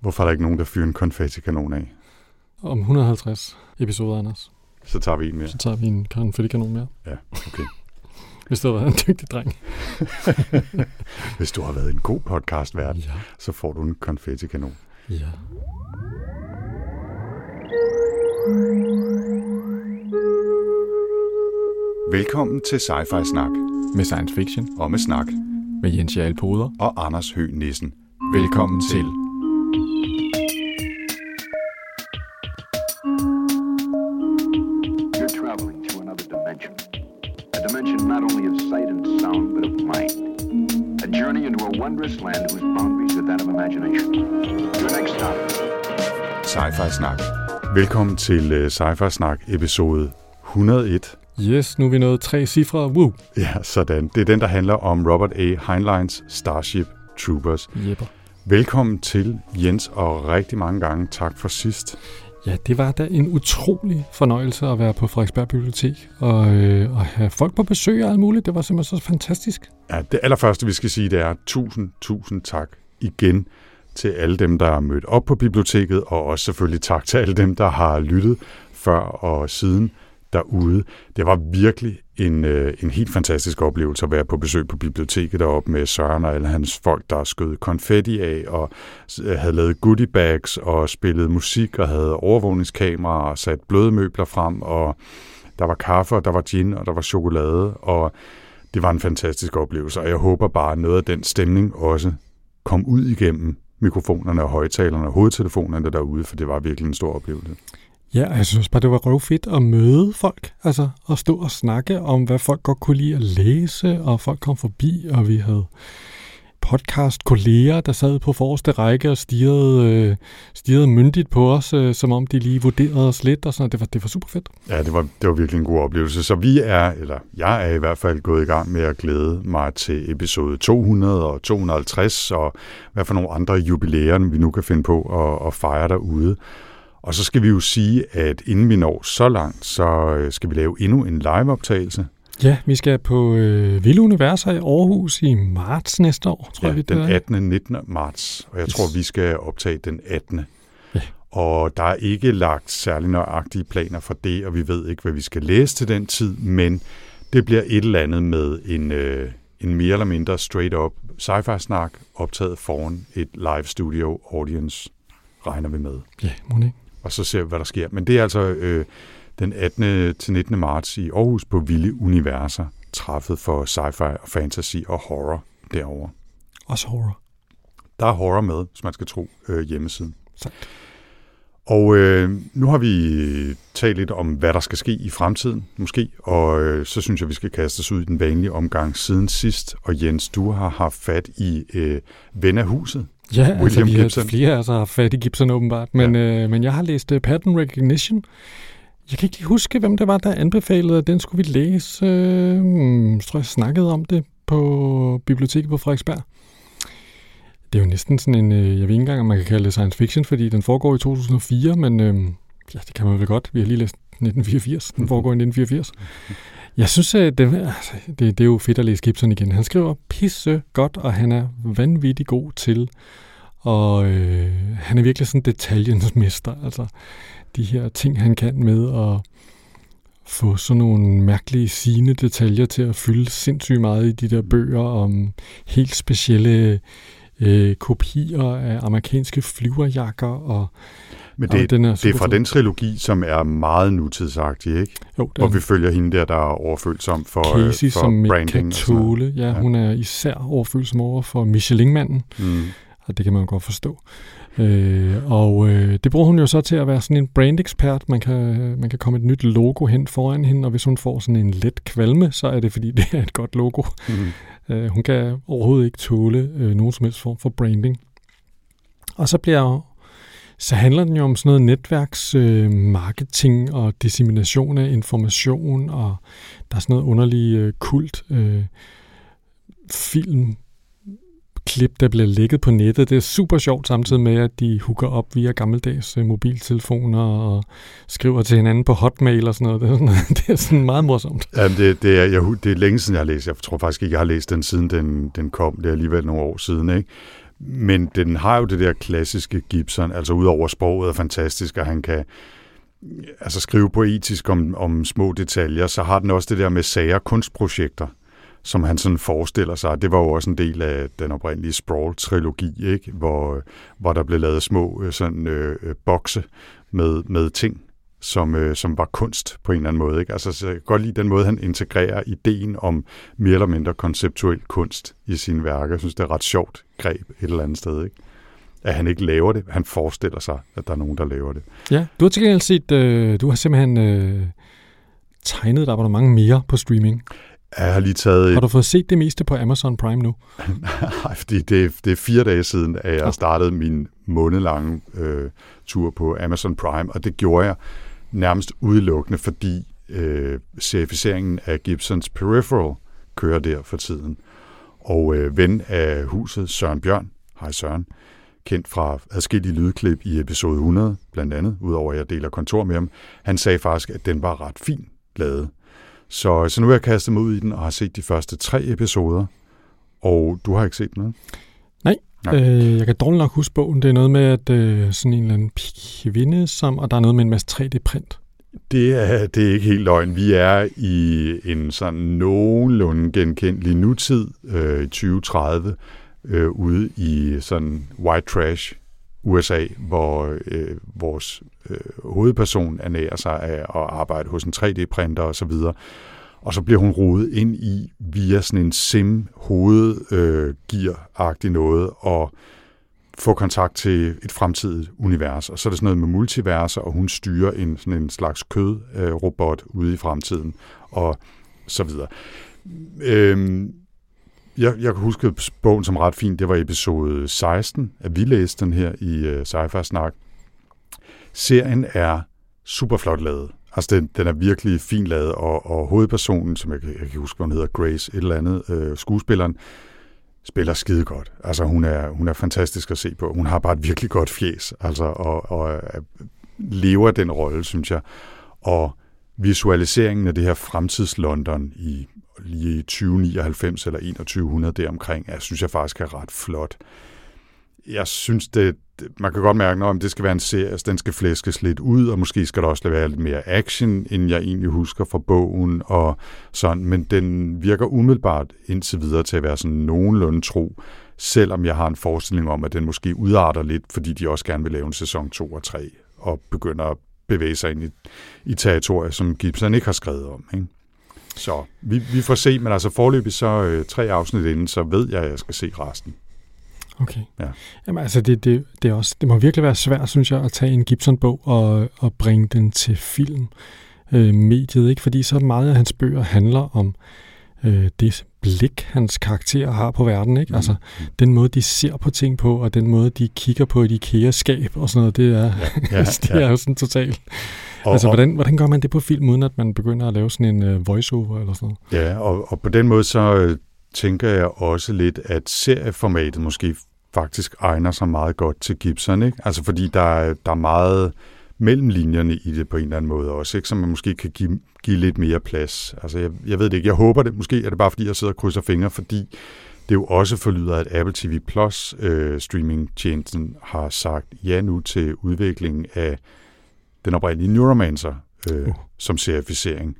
Hvorfor er der ikke nogen, der fyrer en konfettikanon af? Om 150 episoder, Anders. Så tager vi en mere. Så tager vi en konfettikanon mere. Ja, okay. Hvis du har været en dygtig dreng. Hvis du har været en god podcastvært, Ja. så får du en konfettikanon. Ja. Velkommen til Sci-Fi Snak Med science fiction. og med snak Med Jens Jarl Poder. og Anders Høgh Nissen. Velkommen til. You're Snak. Velkommen til uh, Sci-Fi Snak episode 101. Yes, nu er vi nået tre cifre. Woo. Ja, sådan. Det er den, der handler om Robert A. Heinleins Starship Troopers. Jepper. Velkommen til, Jens, og rigtig mange gange tak for sidst. Ja, det var da en utrolig fornøjelse at være på Frederiksberg Bibliotek og, øh, og have folk på besøg og alt muligt. Det var simpelthen så fantastisk. Ja, det allerførste, vi skal sige, det er tusind, tusind tak igen til alle dem, der er mødt op på biblioteket, og også selvfølgelig tak til alle dem, der har lyttet før og siden derude. Det var virkelig en, øh, en helt fantastisk oplevelse at være på besøg på biblioteket deroppe med Søren og alle hans folk, der skød konfetti af og øh, havde lavet goodie bags og spillet musik og havde overvågningskameraer og sat bløde møbler frem, og der var kaffe, og der var gin, og der var chokolade, og det var en fantastisk oplevelse, og jeg håber bare, at noget af den stemning også kom ud igennem mikrofonerne og højtalerne og hovedtelefonerne derude, for det var virkelig en stor oplevelse. Ja, jeg synes bare, det var røvfedt at møde folk. Altså at stå og snakke om, hvad folk godt kunne lide at læse, og folk kom forbi, og vi havde podcast-kolleger, der sad på forreste række og stirrede, øh, stirrede myndigt på os, øh, som om de lige vurderede os lidt, og sådan noget. Det var, det var super fedt. Ja, det var, det var virkelig en god oplevelse. Så vi er, eller jeg er i hvert fald gået i gang med at glæde mig til episode 200 og 250, og hvad for nogle andre jubilæer, vi nu kan finde på at, at fejre derude. Og så skal vi jo sige, at inden vi når så langt, så øh, skal vi lave endnu en liveoptagelse. Ja, vi skal på øh, Vilde Universer i Aarhus i marts næste år, tror Ja, jeg, den det er. 18. 19. marts, og jeg Yes. tror, vi skal optage den 18. Ja. Og der er ikke lagt særlig nøjagtige planer for det, og vi ved ikke, hvad vi skal læse til den tid, men det bliver et eller andet med en, øh, en mere eller mindre straight-up sci-fi-snak, optaget foran et live studio audience, regner vi med. Ja, må ikke? Og så ser vi, hvad der sker. Men det er altså øh, den 18. til 19. marts i Aarhus på Vilde Universer, træffet for sci-fi og fantasy og horror derovre. Også horror. Der er horror med, hvis man skal tro øh, hjemmesiden. Sandt. Og øh, nu har vi talt lidt om, hvad der skal ske i fremtiden, måske. Og øh, så synes jeg, vi skal kaste os ud i den vanlige omgang siden sidst. Og Jens, du har haft fat i øh, ven af huset. Ja, William altså vi Gibson. har flere af os har fat i Gibson åbenbart, men, ja. øh, men jeg har læst uh, Pattern Recognition. Jeg kan ikke lige huske, hvem det var, der anbefalede, at den skulle vi læse. Øh, hmm, jeg tror, jeg snakkede om det på biblioteket på Frederiksberg. Det er jo næsten sådan en, øh, jeg ved ikke engang, om man kan kalde det science fiction, fordi den foregår i 2004, men øh, ja, det kan man vel godt. Vi har lige læst 1984, den foregår i 1984. Jeg synes, at det, altså, det, det er jo fedt at læse Gibson igen. Han skriver pisse godt, og han er vanvittig god til, og øh, han er virkelig sådan detaljens mester. Altså, de her ting, han kan med at få sådan nogle mærkelige sine detaljer til at fylde sindssygt meget i de der bøger om helt specielle øh, kopier af amerikanske flyverjakker og Men det, den er det er fra den trilogi, som er meget nutidsagtig, ikke? jo, den, Og vi følger hende der, der er overfølsom for, øh, Casey, for som branding. kan tåle. Ja, Ja. hun er især overfølsom over for Michelin-manden, Mm. og det kan man jo godt forstå. Øh, og øh, det bruger hun jo så til at være sådan en brandekspert. Man kan, man kan komme et nyt logo hen foran hende, og hvis hun får sådan en let kvalme, så er det fordi, det er et godt logo. Mm. Øh, hun kan overhovedet ikke tåle øh, nogen som helst form for branding. Og så bliver så handler den jo om sådan noget netværks øh, marketing og dissemination af information, og der er sådan noget underlig øh, kult øh, film klip, der bliver lægget på nettet. Det er super sjovt samtidig med, at de hooker op via gammeldags øh, mobiltelefoner og skriver til hinanden på hotmail og sådan noget. Det er sådan, det er sådan meget morsomt. Ja, det, det, er, jeg, det er længe siden, jeg har læst. Jeg tror faktisk ikke, jeg har læst den, siden den, den kom. Det er alligevel nogle år siden, ikke? Men den har jo det der klassiske Gibson, altså udover sproget er fantastisk, og han kan altså skrive poetisk om, om små detaljer, så har den også det der med sager kunstprojekter, som han sådan forestiller sig. Det var jo også en del af den oprindelige Sprawl-trilogi, ikke? Hvor, hvor der blev lavet små øh, sådan, øh, øh, bokse med, med ting, som, øh, som var kunst på en eller anden måde. Ikke? Altså, så jeg kan godt lide den måde, han integrerer ideen om mere eller mindre konceptuel kunst i sine værker. Jeg synes, det er ret sjovt greb et eller andet sted. Ikke? At han ikke laver det, han forestiller sig, at der er nogen, der laver det. Ja, du har til gengæld set, øh, du har simpelthen øh, tegnet der var mange mere på streaming. Jeg har lige taget... Har du fået set det meste på Amazon Prime nu? Nej, fordi det, det er fire dage siden, at jeg startede min månedlange øh, tur på Amazon Prime, og det gjorde jeg nærmest udelukkende, fordi øh, serificeringen af Gibsons Peripheral kører der for tiden. Og øh, ven af huset, Søren Bjørn, hej Søren, kendt fra adskillige lydklip i episode 100, blandt andet, udover at jeg deler kontor med ham, han sagde faktisk, at den var ret fin lavet. Så, så nu har jeg kastet mig ud i den og har set de første tre episoder, og du har ikke set noget? Nej, Nej. Øh, jeg kan dårligt nok huske bogen. Det er noget med, at øh, sådan en eller anden kvinde, som, og der er noget med en masse 3D-print. Det er, det er ikke helt løgn. Vi er i en sådan nogenlunde genkendelig nutid øh, i 2030 øh, ude i sådan white trash USA, hvor øh, vores øh, hovedperson ernærer sig af at arbejde hos en 3D-printer osv., og så bliver hun rodet ind i via sådan en sim hovedgear-agtig noget, og få kontakt til et fremtidigt univers. Og så er det sådan noget med multiverser, og hun styrer en, sådan en slags kødrobot øh, ude i fremtiden, og så videre. Øhm, jeg, jeg kan huske bogen som ret fint. Det var episode 16, at vi læste den her i uh, Sci-Fi Snak. Serien er super flot lavet. Altså, den, den er virkelig fin lavet, og, og hovedpersonen, som jeg, jeg kan huske, hvad hun hedder, Grace, et eller andet, øh, skuespilleren, spiller skide godt. Altså, hun er, hun er fantastisk at se på. Hun har bare et virkelig godt fjes, altså, og, og og lever den rolle, synes jeg. Og visualiseringen af det her fremtids-London i lige 2099 eller 2100 deromkring, jeg synes jeg faktisk er ret flot. Jeg synes, det, man kan godt mærke, at det skal være en serie, altså den skal flæskes lidt ud, og måske skal der også være lidt mere action, end jeg egentlig husker fra bogen, og sådan, men den virker umiddelbart indtil videre til at være sådan nogenlunde tro, selvom jeg har en forestilling om, at den måske udarter lidt, fordi de også gerne vil lave en sæson 2 og 3, og begynder at bevæge sig ind i, i territorier, som Gibson ikke har skrevet om. Ikke? Så vi, vi får se, men altså forløbig så øh, tre afsnit inden, så ved jeg, at jeg skal se resten. Okay. Ja. Jamen altså, det, det, det, er også, det må virkelig være svært, synes jeg, at tage en Gibson-bog og, og bringe den til film. Øh, mediet, ikke? Fordi så meget af hans bøger handler om øh, det blik, hans karakterer har på verden. Ikke? Mm. Altså, den måde, de ser på ting på, og den måde, de kigger på et IKEA-skab og sådan noget, det er, ja, ja, det er ja. jo sådan totalt og, altså, hvordan, hvordan gør man det på film, uden at man begynder at lave sådan en uh, voiceover eller sådan noget? Ja, og, og på den måde så øh, tænker jeg også lidt, at serieformatet måske faktisk egner sig meget godt til Gibson, ikke? Altså fordi der er, der er meget mellem linjerne i det på en eller anden måde også, ikke? som man måske kan give, give lidt mere plads. Altså jeg, jeg ved det ikke, jeg håber det, måske er det bare fordi, jeg sidder og krydser fingre, fordi det jo også forlyder, at Apple TV Plus øh, streamingtjenesten har sagt ja nu til udviklingen af den oprindelige Neuromancer øh, uh. som serificering.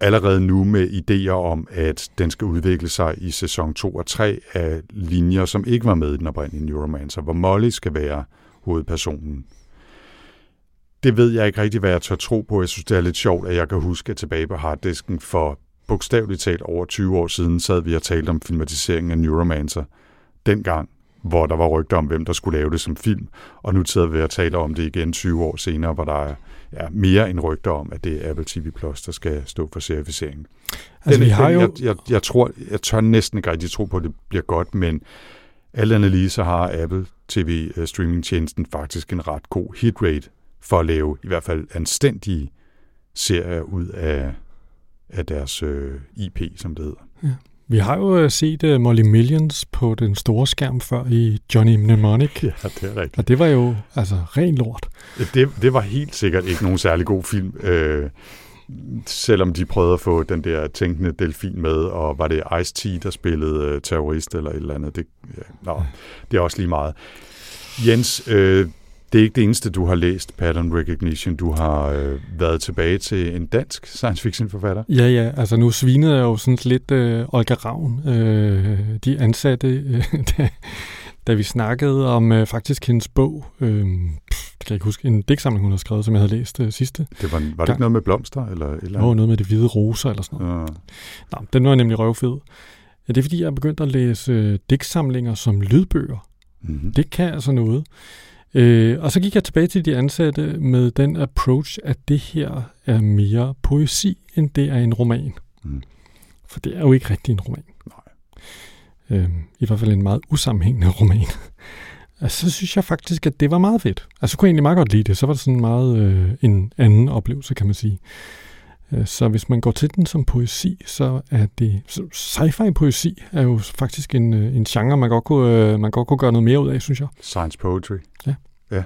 Allerede nu med idéer om, at den skal udvikle sig i sæson 2 og 3 af linjer, som ikke var med i den oprindelige Neuromancer, hvor Molly skal være hovedpersonen. Det ved jeg ikke rigtig, hvad jeg tør tro på. Jeg synes, det er lidt sjovt, at jeg kan huske, at tilbage på harddisken for bogstaveligt talt over 20 år siden, sad vi og talte om filmatiseringen af Neuromancer. Dengang hvor der var rygter om, hvem der skulle lave det som film, og nu sidder vi og taler om det igen 20 år senere, hvor der er ja, mere end rygter om, at det er Apple TV Plus, der skal stå for serificeringen. Altså, den, vi har jo... jeg, jeg, jeg, tror, jeg tør næsten ikke rigtig tro på, at det bliver godt, men alle analyser har Apple TV uh, streamingtjenesten faktisk en ret god hitrate for at lave i hvert fald anstændige serier ud af, af deres øh, IP, som det hedder. Ja. Vi har jo øh, set uh, Molly Millions på den store skærm før i Johnny Mnemonic. Ja, det er rigtigt. Og det var jo altså ren lort. Det, det var helt sikkert ikke nogen særlig god film. Øh, selvom de prøvede at få den der tænkende delfin med, og var det Ice-T, der spillede uh, terrorist eller et eller andet. Det, ja, nå, det er også lige meget. Jens, øh, det er ikke det eneste, du har læst, Pattern Recognition. Du har øh, været tilbage til en dansk science fiction forfatter. Ja, ja. Altså nu svinede jeg jo sådan lidt øh, Olga Ravn, øh, de ansatte, øh, da, da vi snakkede om øh, faktisk hendes bog. Øh, pff, det kan jeg ikke huske. En digtsamling, hun har skrevet, som jeg havde læst øh, sidste. Det var, var det ikke noget med blomster? Eller, eller Nå, noget med det hvide roser eller sådan noget. Ja. Nå, den var nemlig røvfed. Ja, det er fordi, jeg er begyndt at læse øh, digtsamlinger som lydbøger. Mm-hmm. Det kan altså noget. Øh, og så gik jeg tilbage til de ansatte med den approach, at det her er mere poesi, end det er en roman. Mm. For det er jo ikke rigtig en roman. Nej. Øh, I hvert fald en meget usammenhængende roman. altså, så synes jeg faktisk, at det var meget fedt. Altså, så kunne jeg egentlig meget godt lide det. Så var det sådan meget øh, en anden oplevelse, kan man sige. Øh, Så hvis man går til den som poesi, så er det... Sci-fi poesi er jo faktisk en, øh, en genre, man godt, kunne, øh, man godt kunne gøre noget mere ud af, synes jeg. Science poetry. Ja. ja.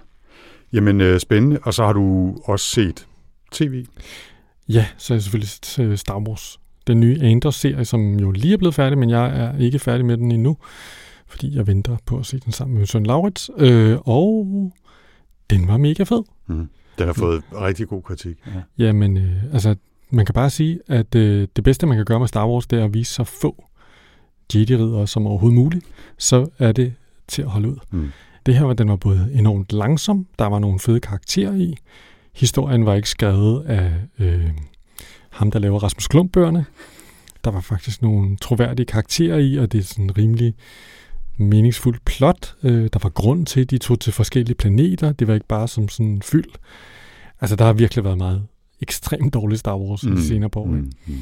Jamen, øh, spændende. Og så har du også set tv. Ja, så er jeg selvfølgelig til Star Wars. Den nye Andor-serie, som jo lige er blevet færdig, men jeg er ikke færdig med den endnu, fordi jeg venter på at se den sammen med min søn Laurits. Øh, og den var mega fed. Mm. Den har fået rigtig god kritik. Ja. Jamen, øh, altså, man kan bare sige, at øh, det bedste, man kan gøre med Star Wars, det er at vise så få Jedi-ridere som overhovedet muligt. Så er det til at holde ud. Mm. Det her var, den var både enormt langsom, der var nogle fede karakterer i. Historien var ikke skrevet af øh, ham, der laver Rasmus Klump-bøgerne. Der var faktisk nogle troværdige karakterer i, og det er sådan rimelig meningsfuldt plot. Øh, der var grund til, at de tog til forskellige planeter. Det var ikke bare som sådan fyld. Altså, der har virkelig været meget ekstremt dårligt Star Wars mm. senere på året. Mm. Mm.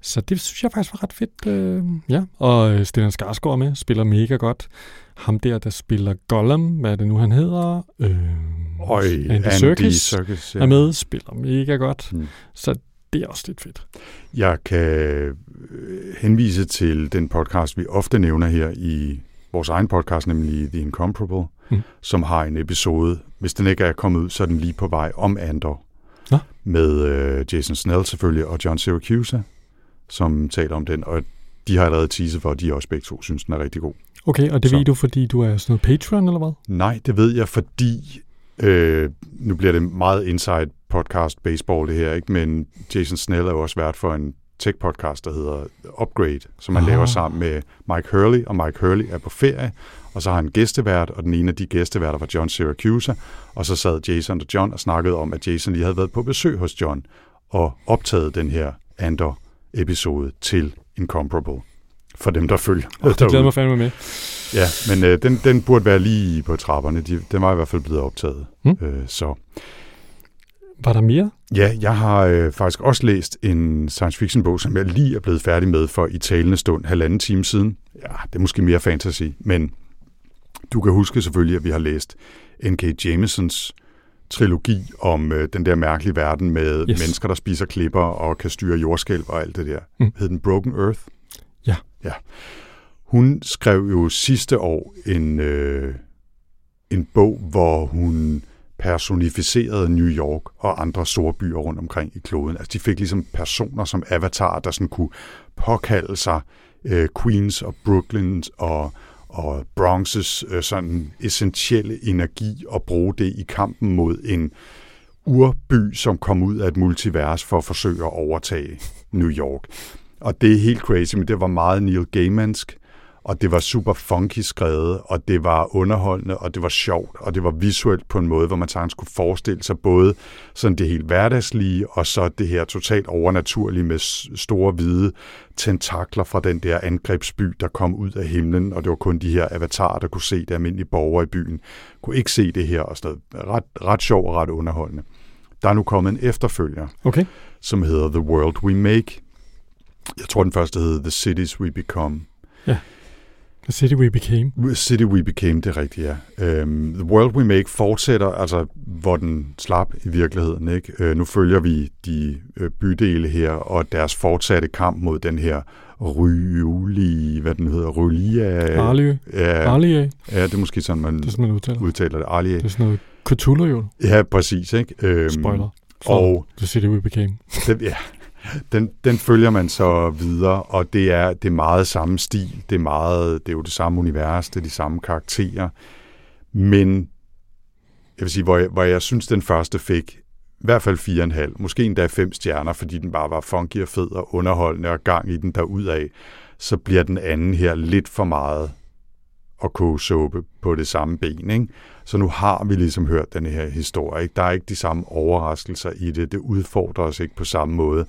Så det synes jeg faktisk var ret fedt. Øh, ja. Og øh, Stellan Skarsgård med, spiller mega godt. Ham der, der spiller Gollum, hvad er det nu, han hedder? Øh, Øj, Andy Serkis Serkis er med, spiller mega godt. Mm. Så det er også lidt fedt. Jeg kan øh, henvise til den podcast, vi ofte nævner her i vores egen podcast, nemlig The Incomparable, Mm. som har en episode, hvis den ikke er kommet ud, så er den lige på vej om Andor. Med øh, Jason Snell selvfølgelig, og John Syracuse, som taler om den, og de har allerede teaset for, at de også begge to synes, den er rigtig god. Okay, og det Så. ved du, fordi du er sådan noget Patreon, eller hvad? Nej, det ved jeg, fordi øh, nu bliver det meget inside podcast baseball det her, ikke? men Jason Snell er jo også vært for en tech-podcast, der hedder Upgrade, som han laver sammen med Mike Hurley, og Mike Hurley er på ferie, og så har han gæstevært, og den ene af de gæsteværter var John Syracuse, og så sad Jason og John og snakkede om, at Jason lige havde været på besøg hos John, og optaget den her Andor-episode til Incomparable, for dem, der følger. Oh, det glæder mig fandme med. Ja, men øh, den, den burde være lige på trapperne. De, den var i hvert fald blevet optaget. Mm. Øh, så Var der mere? ja, jeg har øh, faktisk også læst en science fiction bog, som jeg lige er blevet færdig med for i talende stund halvanden time siden. Ja, det er måske mere fantasy, men du kan huske selvfølgelig, at vi har læst N.K. Jamesons trilogi om øh, den der mærkelige verden med Yes. mennesker, der spiser klipper og kan styre jordskælv og alt det der. Mm. Hed den Broken Earth? Ja. Ja. Hun skrev jo sidste år en, øh, en bog, hvor hun personificerede New York og andre store byer rundt omkring i kloden. Altså de fik ligesom personer som avatar, der sådan kunne påkalde sig øh, Queens og Brooklyns og, og bronzes øh, sådan essentielle energi og bruge det i kampen mod en urby, som kom ud af et multivers for at forsøge at overtage New York. Og det er helt crazy, men det var meget Neil Gaimansk, og det var super funky skrevet, og det var underholdende, og det var sjovt, og det var visuelt på en måde, hvor man sagtens kunne forestille sig både sådan det helt hverdagslige, og så det her totalt overnaturlige med store hvide tentakler fra den der angrebsby, der kom ud af himlen, og det var kun de her avatarer, der kunne se det almindelige borgere i byen, kunne ikke se det her, og sådan noget. Ret, ret sjov og ret underholdende. Der er nu kommet en efterfølger, Okay. som hedder The World We Make. Jeg tror, den første hed The Cities We Become. The City We Became. City We Became, det er rigtigt, ja. Um, The World We Make fortsætter, altså hvor den slap i virkeligheden. Ikke? Uh, nu følger vi de uh, bydele her, og deres fortsatte kamp mod den her ryulige, hvad den hedder, Rylia. Arlie. Ja, Arlie. ja, det er måske sådan, man Det man udtaler. udtaler det. Arlie. Det er sådan noget Cthulhu jo. Ja, præcis. Ikke? Um, Spoiler. For Og The City We Became. den, ja, den, den følger man så videre, og det er, det er meget samme stil, det er, meget, det er jo det samme univers, det er de samme karakterer, men jeg vil sige, hvor jeg, hvor jeg synes, den første fik i hvert fald 4,5, måske endda 5 stjerner, fordi den bare var funky og fed og underholdende og gang i den derudad, så bliver den anden her lidt for meget at koge suppe på det samme ben. Ikke? Så nu har vi ligesom hørt den her historie. Ikke? Der er ikke de samme overraskelser i det. Det udfordrer os ikke på samme måde.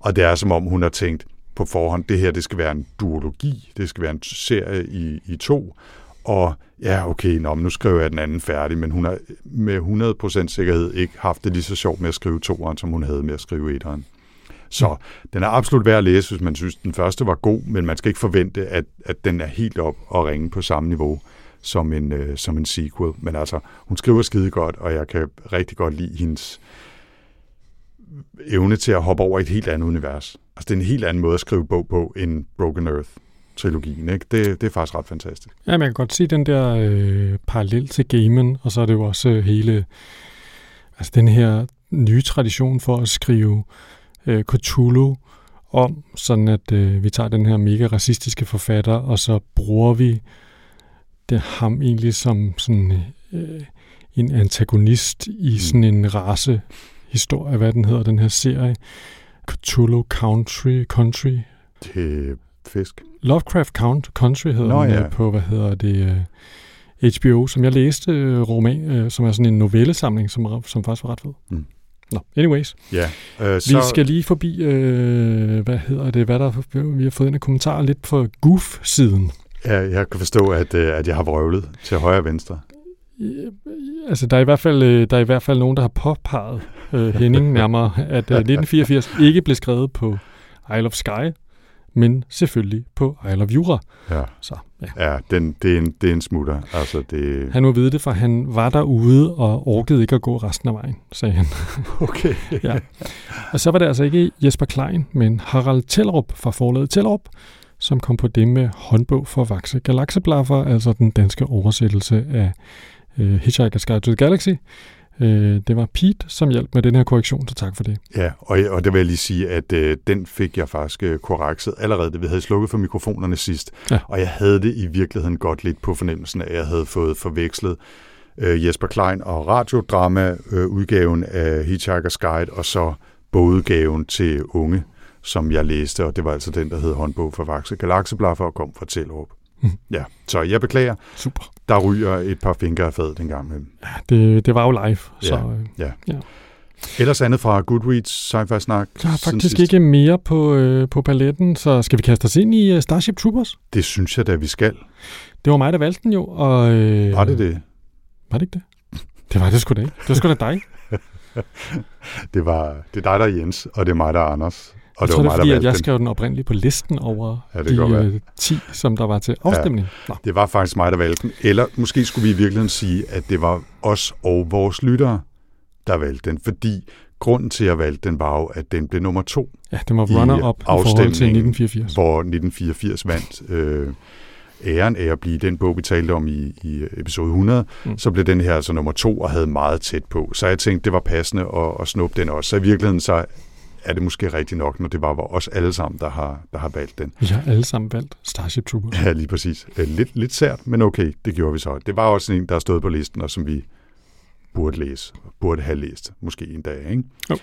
Og det er som om, hun har tænkt på forhånd, det her det skal være en duologi, det skal være en serie i, i to, og ja, okay, nå, men nu skriver jeg den anden færdig, men hun har med 100% sikkerhed ikke haft det lige så sjovt med at skrive toeren, som hun havde med at skrive etteren. Så den er absolut værd at læse, hvis man synes, den første var god, men man skal ikke forvente, at, at den er helt op og ringe på samme niveau som en, øh, som en sequel. Men altså, hun skriver skide godt, og jeg kan rigtig godt lide hendes evne til at hoppe over i et helt andet univers. Altså, det er en helt anden måde at skrive bog på end Broken Earth-trilogien. Ikke? Det, det er faktisk ret fantastisk. Ja, man kan godt se den der øh, parallel til gamen, og så er det jo også øh, hele, altså den her nye tradition for at skrive øh, Cthulhu om, sådan at øh, vi tager den her mega racistiske forfatter, og så bruger vi det ham egentlig som sådan øh, en antagonist i sådan en race historie, hvad den hedder, den her serie. Cthulhu Country, Country, Til fisk. Lovecraft Count Country hedder Nå, den ja. øh, på, hvad hedder det, øh, HBO, som jeg læste øh, roman, øh, som er sådan en novellesamling, som, som faktisk var ret fed. Mm. Nå, anyways. Ja, øh, Vi så, skal lige forbi, øh, hvad hedder det, hvad der, vi har fået ind af kommentarer lidt på Goof-siden. Ja, jeg kan forstå, at, øh, at jeg har vrøvlet til højre og venstre. Øh, Altså, der er i hvert fald, øh, der er i hvert fald nogen, der har påpeget øh, Henning nærmere, at øh, 1984 ikke blev skrevet på Isle of Skye, men selvfølgelig på Isle of Jura. Ja, Så ja. ja den, det, er en, det er en smutter. Altså, det... Han må vide det, for han var derude og orkede ikke at gå resten af vejen, sagde han. Okay. Ja. Og så var det altså ikke Jesper Klein, men Harald Tellerup fra forlaget Tellerup, som kom på det med håndbog for Vakse Galaxeblaffer, altså den danske oversættelse af øh, Hitchhiker's Guide to the Galaxy. Øh, det var Pete, som hjalp med den her korrektion, så tak for det. Ja, og, og det vil jeg lige sige, at øh, den fik jeg faktisk øh, korrekset allerede, da vi havde slukket for mikrofonerne sidst. Ja. Og jeg havde det i virkeligheden godt lidt på fornemmelsen af, at jeg havde fået forvekslet øh, Jesper Klein og radiodrama-udgaven af Hitchhiker's Guide, og så bogudgaven til unge, som jeg læste, og det var altså den, der hed håndbog for Vakse Galaxeblaffer og kom fra Tellerup. Mhm. Ja, så jeg beklager, Super. der ryger et par fingre af fadet den gang imellem. Ja, det, det var jo live, så Ja. Ja. Ja. Ellers andet fra Goodreads sci-fi snak. har siden faktisk ikke mere på, øh, på paletten, så skal vi kaste os ind i uh, Starship Troopers? Det synes jeg da, vi skal. Det var mig, der valgte den jo, og... Øh, Var det det? Var det ikke det? Det var det sgu da ikke. Det var sgu da dig. Det var det er dig, der er Jens, og det er mig, der er Anders. Og jeg det tror, var det er mig, fordi, der at jeg den. skrev den oprindeligt på listen over Ja, det de øh, 10, som der var til afstemning. Ja. Nå, Det var faktisk mig, der valgte den. Eller måske skulle vi i virkeligheden sige, at det var os og vores lyttere, der valgte den. Fordi grunden til, at jeg valgte den, var jo, at den blev nummer to, ja, det var I runner-up i forhold til afstemningen, 1984. hvor 1984 vandt øh, æren af at blive den bog, vi talte om i, i episode 100. Mm. Mm. Så blev den her altså nummer to og havde meget tæt på. Så jeg tænkte, det var passende at, at snuppe den også. Så i virkeligheden så er det måske rigtigt nok, når det var os alle sammen, der har, der har valgt den. Vi har alle sammen valgt Starship Troopers. Ja, lige præcis. Øh, Lidt, lidt sært, men okay, det gjorde vi så. Det var også en, der stod på listen, og som vi burde læse, burde have læst, måske en dag, ikke? Jo.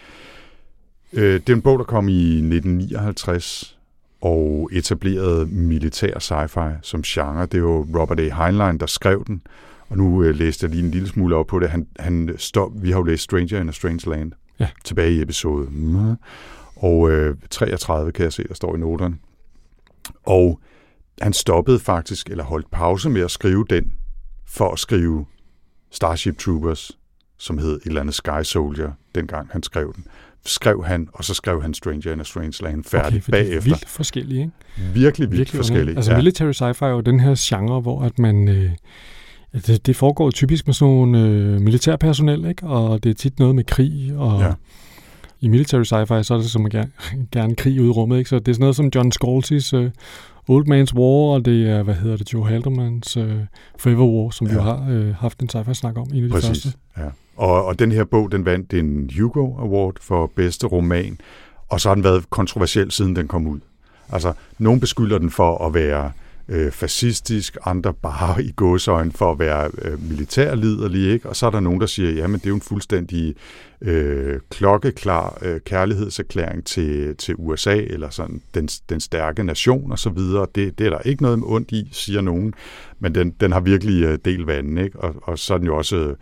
Øh, det er en bog, der kom i 1959, og etablerede militær sci-fi som genre. Det er jo Robert A. Heinlein, der skrev den, og nu øh, læste jeg lige en lille smule op på det. Han, han stop, vi har jo læst Stranger in a Strange Land Ja. tilbage i episode. mm, Og øh, 33 kan jeg se, der står i noterne. Og han stoppede faktisk, eller holdt pause med at skrive den, for at skrive Starship Troopers, som hed et eller andet Sky Soldier, dengang han skrev den. Skrev han, og så skrev han Stranger in a Strange Land færdig okay, for de er bagefter. vildt forskellige, ikke? Virkelig vildt forskellige. Altså ja. military sci-fi er jo den her genre, hvor at man... Øh, det, det foregår typisk med sådan nogle øh, militærpersonel, ikke? Og det er tit noget med krig, og Ja. i military sci-fi, så er det som gerne, gerne krig ude i rummet, ikke? Så det er sådan noget som John Scalzi's øh, Old Man's War, og det er, hvad hedder det, Joe Haldermans øh, Forever War, som ja. vi jo har øh, haft en sci-fi-snak om, en af de Præcis. første. Ja. Og, og den her bog, den vandt en Hugo Award for bedste roman, og så har den været kontroversiel, siden den kom ud. Altså, nogen beskylder den for at være øh, fascistisk, andre bare i gåsøjne for at være øh, militærliderlige, ikke? Og så er der nogen, der siger, jamen det er jo en fuldstændig øh, klokkeklar øh, kærlighedserklæring til, til USA, eller sådan den, den stærke nation og så videre. Det, det er der ikke noget ondt i, siger nogen, men den, den har virkelig øh, del vandet, ikke? Og, og så er den jo også øh,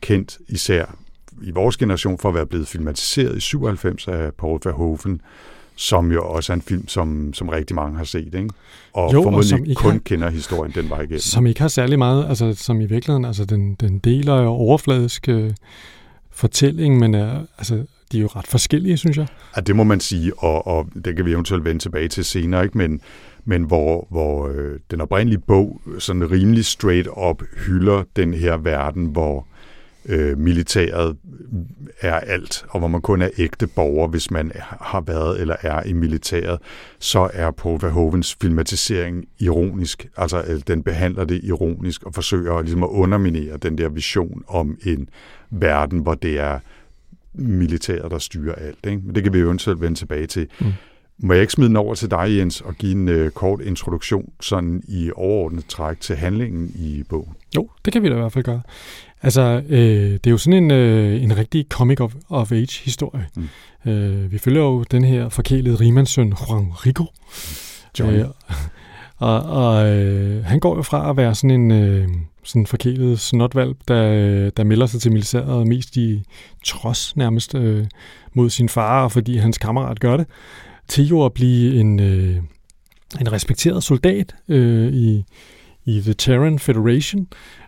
kendt især i vores generation for at være blevet filmatiseret i 97 af Paul Verhoeven, som jo også er en film, som, som rigtig mange har set, ikke? Og jo, formodentlig og kun har, kender historien den vej igennem. Som ikke har særlig meget, altså som i virkeligheden, altså den, den deler jo overfladisk øh, fortælling, men er, altså, de er jo ret forskellige, synes jeg. Ja, det må man sige, og, og det kan vi eventuelt vende tilbage til senere, ikke? Men, men hvor, hvor øh, den oprindelige bog sådan rimelig straight up hylder den her verden, hvor øh, militæret er alt, og hvor man kun er ægte borger, hvis man har været eller er i militæret, så er Paul Verhovens filmatisering ironisk. Altså, øh, den behandler det ironisk og forsøger ligesom at underminere den der vision om en verden, hvor det er militæret, der styrer alt. Ikke? Men det kan vi jo eventuelt vende tilbage til. Mm. Må jeg ikke smide den over til dig, Jens, og give en øh, kort introduktion sådan i overordnet træk til handlingen i bogen? Jo, det kan vi da i hvert fald gøre. Altså, øh, det er jo sådan en, øh, en rigtig comic of, of age historie. Mm. Øh, vi følger jo den her forkælede rimandssøn Juan Rico. Johnny. Øh, og og øh, han går jo fra at være sådan en øh, sådan forkælet snotvalp, der, der melder sig til militæret mest i trods nærmest øh, mod sin far, fordi hans kammerat gør det, til jo at blive en, øh, en respekteret soldat øh, i, i The Terran Federation,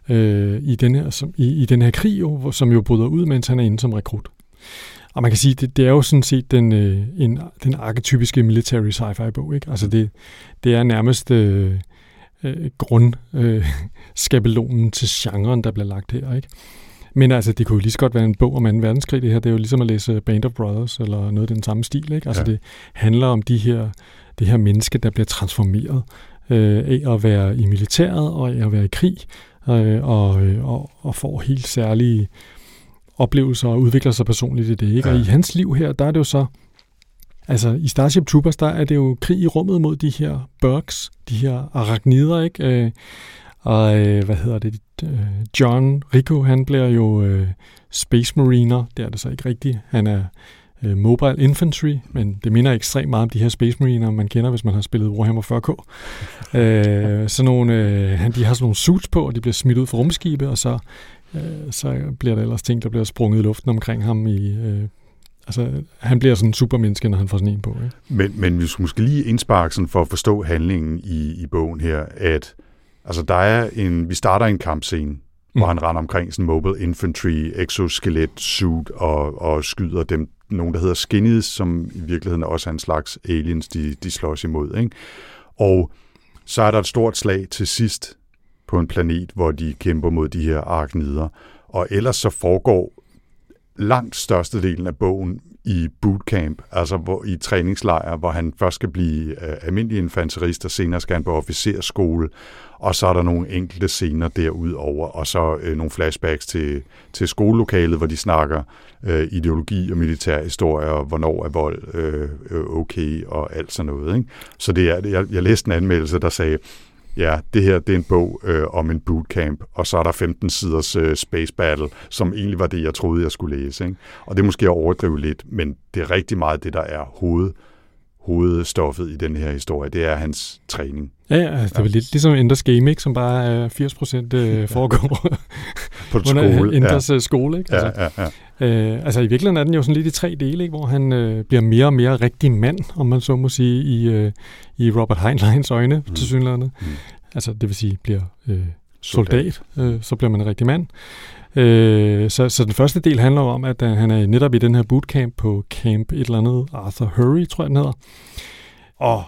øh, i, den her, som, i, i den her krig, jo, som jo bryder ud, mens han er inde som rekrut. Og man kan sige, det, det er jo sådan set den, øh, en, den arketypiske military sci-fi bog. Ikke? Altså det, det er nærmest øh, øh, grundskabelonen øh, til genren, der bliver lagt her. Ikke? Men altså, det kunne jo lige så godt være en bog om 2. verdenskrig, det her. Det er jo ligesom at læse Band of Brothers, eller noget af den samme stil. Ikke? Altså, ja. det handler om de her, det her menneske, der bliver transformeret øh, af at være i militæret og af at være i krig, øh, og, øh, og, og får helt særlige oplevelser og udvikler sig personligt i det. Ikke? Ja. Og i hans liv her, der er det jo så, altså i Starship Troopers, der er det jo krig i rummet mod de her bugs, de her arachnider, ikke? Øh, og øh, hvad hedder det? Øh, John Rico, han bliver jo øh, Space Mariner. Det er det så ikke rigtigt. Han er øh, Mobile Infantry, men det minder ekstremt meget om de her Space Mariner, man kender, hvis man har spillet Warhammer 40K. øh, sådan nogle, øh, han, de har sådan nogle suits på, og de bliver smidt ud fra rumskibe, og så, øh, så bliver der ellers ting, der bliver sprunget i luften omkring ham i... Øh, Altså, han bliver sådan en supermenneske, når han får sådan en på. Ikke? Men, men vi skulle måske lige indsparke sådan for at forstå handlingen i, i bogen her, at altså, der er en, vi starter en kampscene, mm. hvor han render omkring sådan mobile infantry, exoskelet suit og, og skyder dem, nogen, der hedder skinnies, som i virkeligheden også er en slags aliens, de, de slås imod. Ikke? Og så er der et stort slag til sidst på en planet, hvor de kæmper mod de her arknider. Og ellers så foregår langt størstedelen af bogen i bootcamp, altså hvor, i træningslejr, hvor han først skal blive øh, almindelig infanterist, og senere skal han på officerskole, og så er der nogle enkelte scener derudover, og så øh, nogle flashbacks til, til skolelokalet, hvor de snakker øh, ideologi og militær historie, og hvornår er vold øh, øh okay, og alt sådan noget. Ikke? Så det er, jeg, jeg læste en anmeldelse, der sagde, ja, det her det er en bog øh, om en bootcamp, og så er der 15 siders øh, space battle, som egentlig var det, jeg troede, jeg skulle læse. Ikke? Og det er måske at overdrive lidt, men det er rigtig meget det, der er hoved, hovedstoffet i den her historie, det er hans træning. Ja, ja altså, det er lidt ligesom Enders Game, ikke, som bare er 80 procent øh, foregår på skole. Enders ja. Øh, skole. Ikke? Altså, ja, ja, ja. Øh, altså i virkeligheden er den jo sådan lidt i tre dele, ikke, hvor han øh, bliver mere og mere rigtig mand, om man så må sige, i, øh, i Robert Heinleins øjne, mm. til synligheden. Mm. Altså det vil sige, bliver øh, soldat, øh, så bliver man en rigtig mand. Øh, så, så den første del handler om, at uh, han er netop i den her bootcamp på camp et eller andet, Arthur Hurry, tror jeg den hedder. Og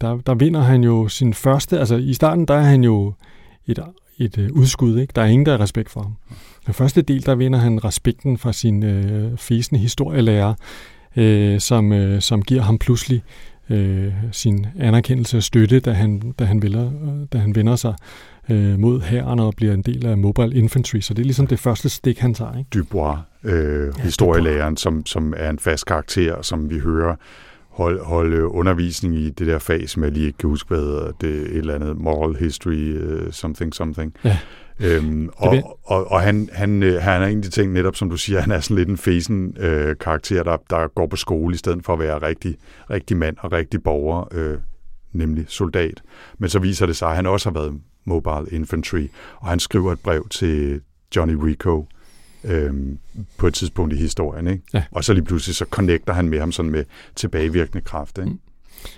der, der vinder han jo sin første, altså i starten, der er han jo et, et uh, udskud, ikke? Der er ingen, der har respekt for ham. Den første del, der vinder han respekten fra sin uh, fæsende historielærer, uh, som, uh, som giver ham pludselig øh, sin anerkendelse og støtte, da han, da han, vælger, da han vender sig øh, mod hæren og bliver en del af Mobile Infantry. Så det er ligesom det første stik, han tager. Ikke? Dubois, øh, ja, historielæreren, som, som er en fast karakter, som vi hører holde, holde undervisning i det der fag, som jeg lige ikke kan huske, hvad hedder det, et eller andet moral history, uh, something, something. Ja. Øhm, og, og, og han, han, øh, han er de ting, netop som du siger, han er sådan lidt en fesen øh, karakter, der, der går på skole i stedet for at være rigtig, rigtig mand og rigtig borger, øh, nemlig soldat. Men så viser det sig, at han også har været mobile infantry, og han skriver et brev til Johnny Rico, øhm, på et tidspunkt i historien. Ikke? Ja. Og så lige pludselig så connecter han med ham sådan med tilbagevirkende kraft. Ikke? Mm.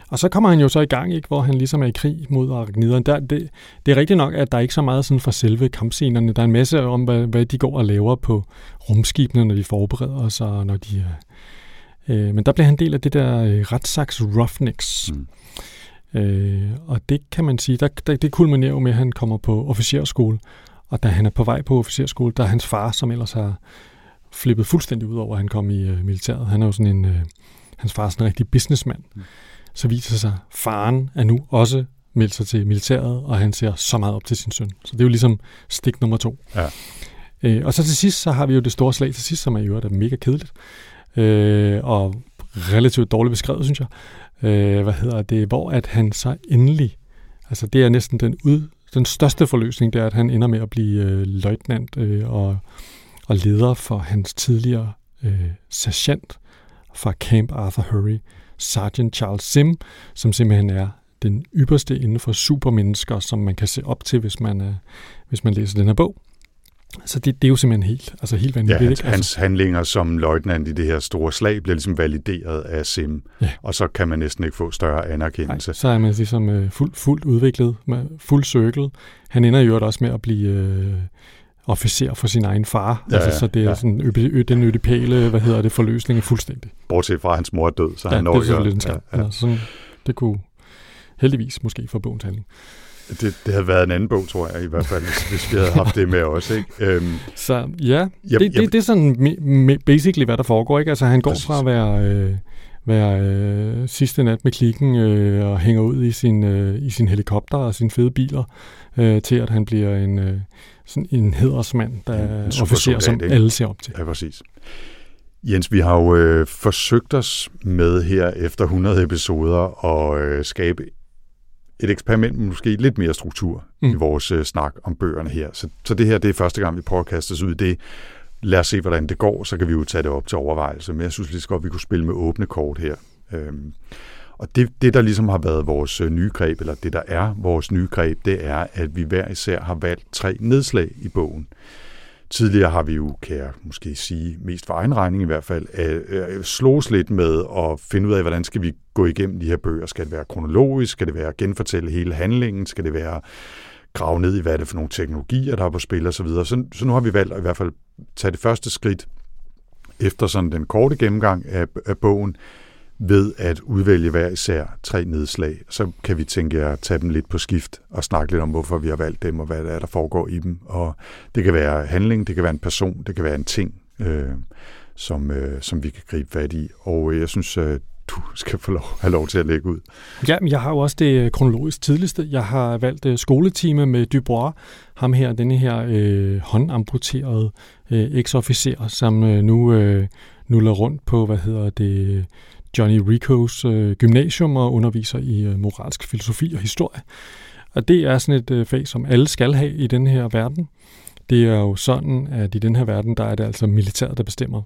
Og så kommer han jo så i gang, ikke, hvor han ligesom er i krig mod arachniderne. Der, det, det er rigtigt nok, at der er ikke så meget sådan fra selve kampscenerne. Der er en masse om, hvad, hvad de går og laver på rumskibene, når de forbereder sig, og når de... Øh, men der bliver han del af det der øh, retssaks Roughnecks. Mm. Øh, og det kan man sige, der, der, det kulminerer jo med, at han kommer på officerskole. Og da han er på vej på officerskole, der er hans far, som ellers har flippet fuldstændig ud over, at han kom i øh, militæret. Han er jo sådan en... Øh, hans far er sådan en rigtig businessmand. Mm så viser sig, at faren er nu også meldt sig til militæret, og han ser så meget op til sin søn. Så det er jo ligesom stik nummer to. Ja. Øh, og så til sidst, så har vi jo det store slag til sidst, som er jo er mega kedeligt, øh, og relativt dårligt beskrevet, synes jeg. Øh, hvad hedder det? Hvor at han så endelig, altså det er næsten den ud, den største forløsning, det er, at han ender med at blive øh, løjtnant øh, og, og leder for hans tidligere øh, sergeant fra Camp Arthur Hurry, Sergeant Charles Sim, som simpelthen er den ypperste inden for supermennesker, som man kan se op til, hvis man, øh, hvis man læser den her bog. Så det, det er jo simpelthen helt, altså helt vanvittigt. Ja, hans, altså. hans handlinger som løjtnant i det her store slag bliver ligesom valideret af Sim, ja. og så kan man næsten ikke få større anerkendelse. Nej, så er man ligesom fuldt fuld udviklet, med fuld cirkel. Han ender jo også med at blive uh, officer for sin egen far. Ja, altså, så det er ja. sådan ø- ø- den ødipale, hvad hedder det, forløsning er fuldstændig. Bortset fra, at hans mor er død, så ja, han når det er selvfølgelig lidt en skam. Ja, ja. Altså, sådan, det kunne heldigvis måske få bogens handling. Det, det havde været en anden bog, tror jeg, i hvert fald, hvis, hvis vi havde haft det med os. Ikke? Øhm, så ja, jeg, det, det, det er sådan basically, hvad der foregår. Ikke? Altså, han går præcis. fra at være... Øh, være øh, sidste nat med klikken øh, og hænger ud i sin, øh, i sin helikopter og sine fede biler, øh, til at han bliver en, øh, sådan en hedersmand, der er officer, som ikke? alle ser op til. Ja, præcis. Jens, vi har jo øh, forsøgt os med her efter 100 episoder at øh, skabe et eksperiment med måske lidt mere struktur mm. i vores øh, snak om bøgerne her. Så, så det her det er første gang, vi prøver at kaste os ud i det. Lad os se, hvordan det går, så kan vi jo tage det op til overvejelse. Men jeg synes lige så godt, vi kunne spille med åbne kort her. Øhm, og det, det, der ligesom har været vores øh, nye greb, eller det, der er vores nye greb, det er, at vi hver især har valgt tre nedslag i bogen. Tidligere har vi jo, kan jeg måske sige, mest for egen regning i hvert fald, øh, øh, slås lidt med at finde ud af, hvordan skal vi gå igennem de her bøger. Skal det være kronologisk? Skal det være at genfortælle hele handlingen? Skal det være grave ned i, hvad er det for nogle teknologier, der er på spil osv. Så, så, så nu har vi valgt at i hvert fald tage det første skridt efter sådan den korte gennemgang af, af bogen, ved at udvælge hver især tre nedslag. Så kan vi tænke at tage dem lidt på skift og snakke lidt om, hvorfor vi har valgt dem, og hvad der er, der foregår i dem. Og det kan være handling, det kan være en person, det kan være en ting, øh, som, øh, som vi kan gribe fat i. Og øh, jeg synes, øh, du skal få lov, have lov til at lægge ud. Ja, men jeg har jo også det øh, kronologisk tidligste. Jeg har valgt øh, skoletime med Dubois, ham her, denne her øh, håndamputerede øh, eksofficer, som øh, nu øh, nuller rundt på, hvad hedder det, Johnny Ricos øh, gymnasium og underviser i øh, moralsk filosofi og historie. Og det er sådan et øh, fag, som alle skal have i den her verden. Det er jo sådan, at i den her verden, der er det altså militæret, der bestemmer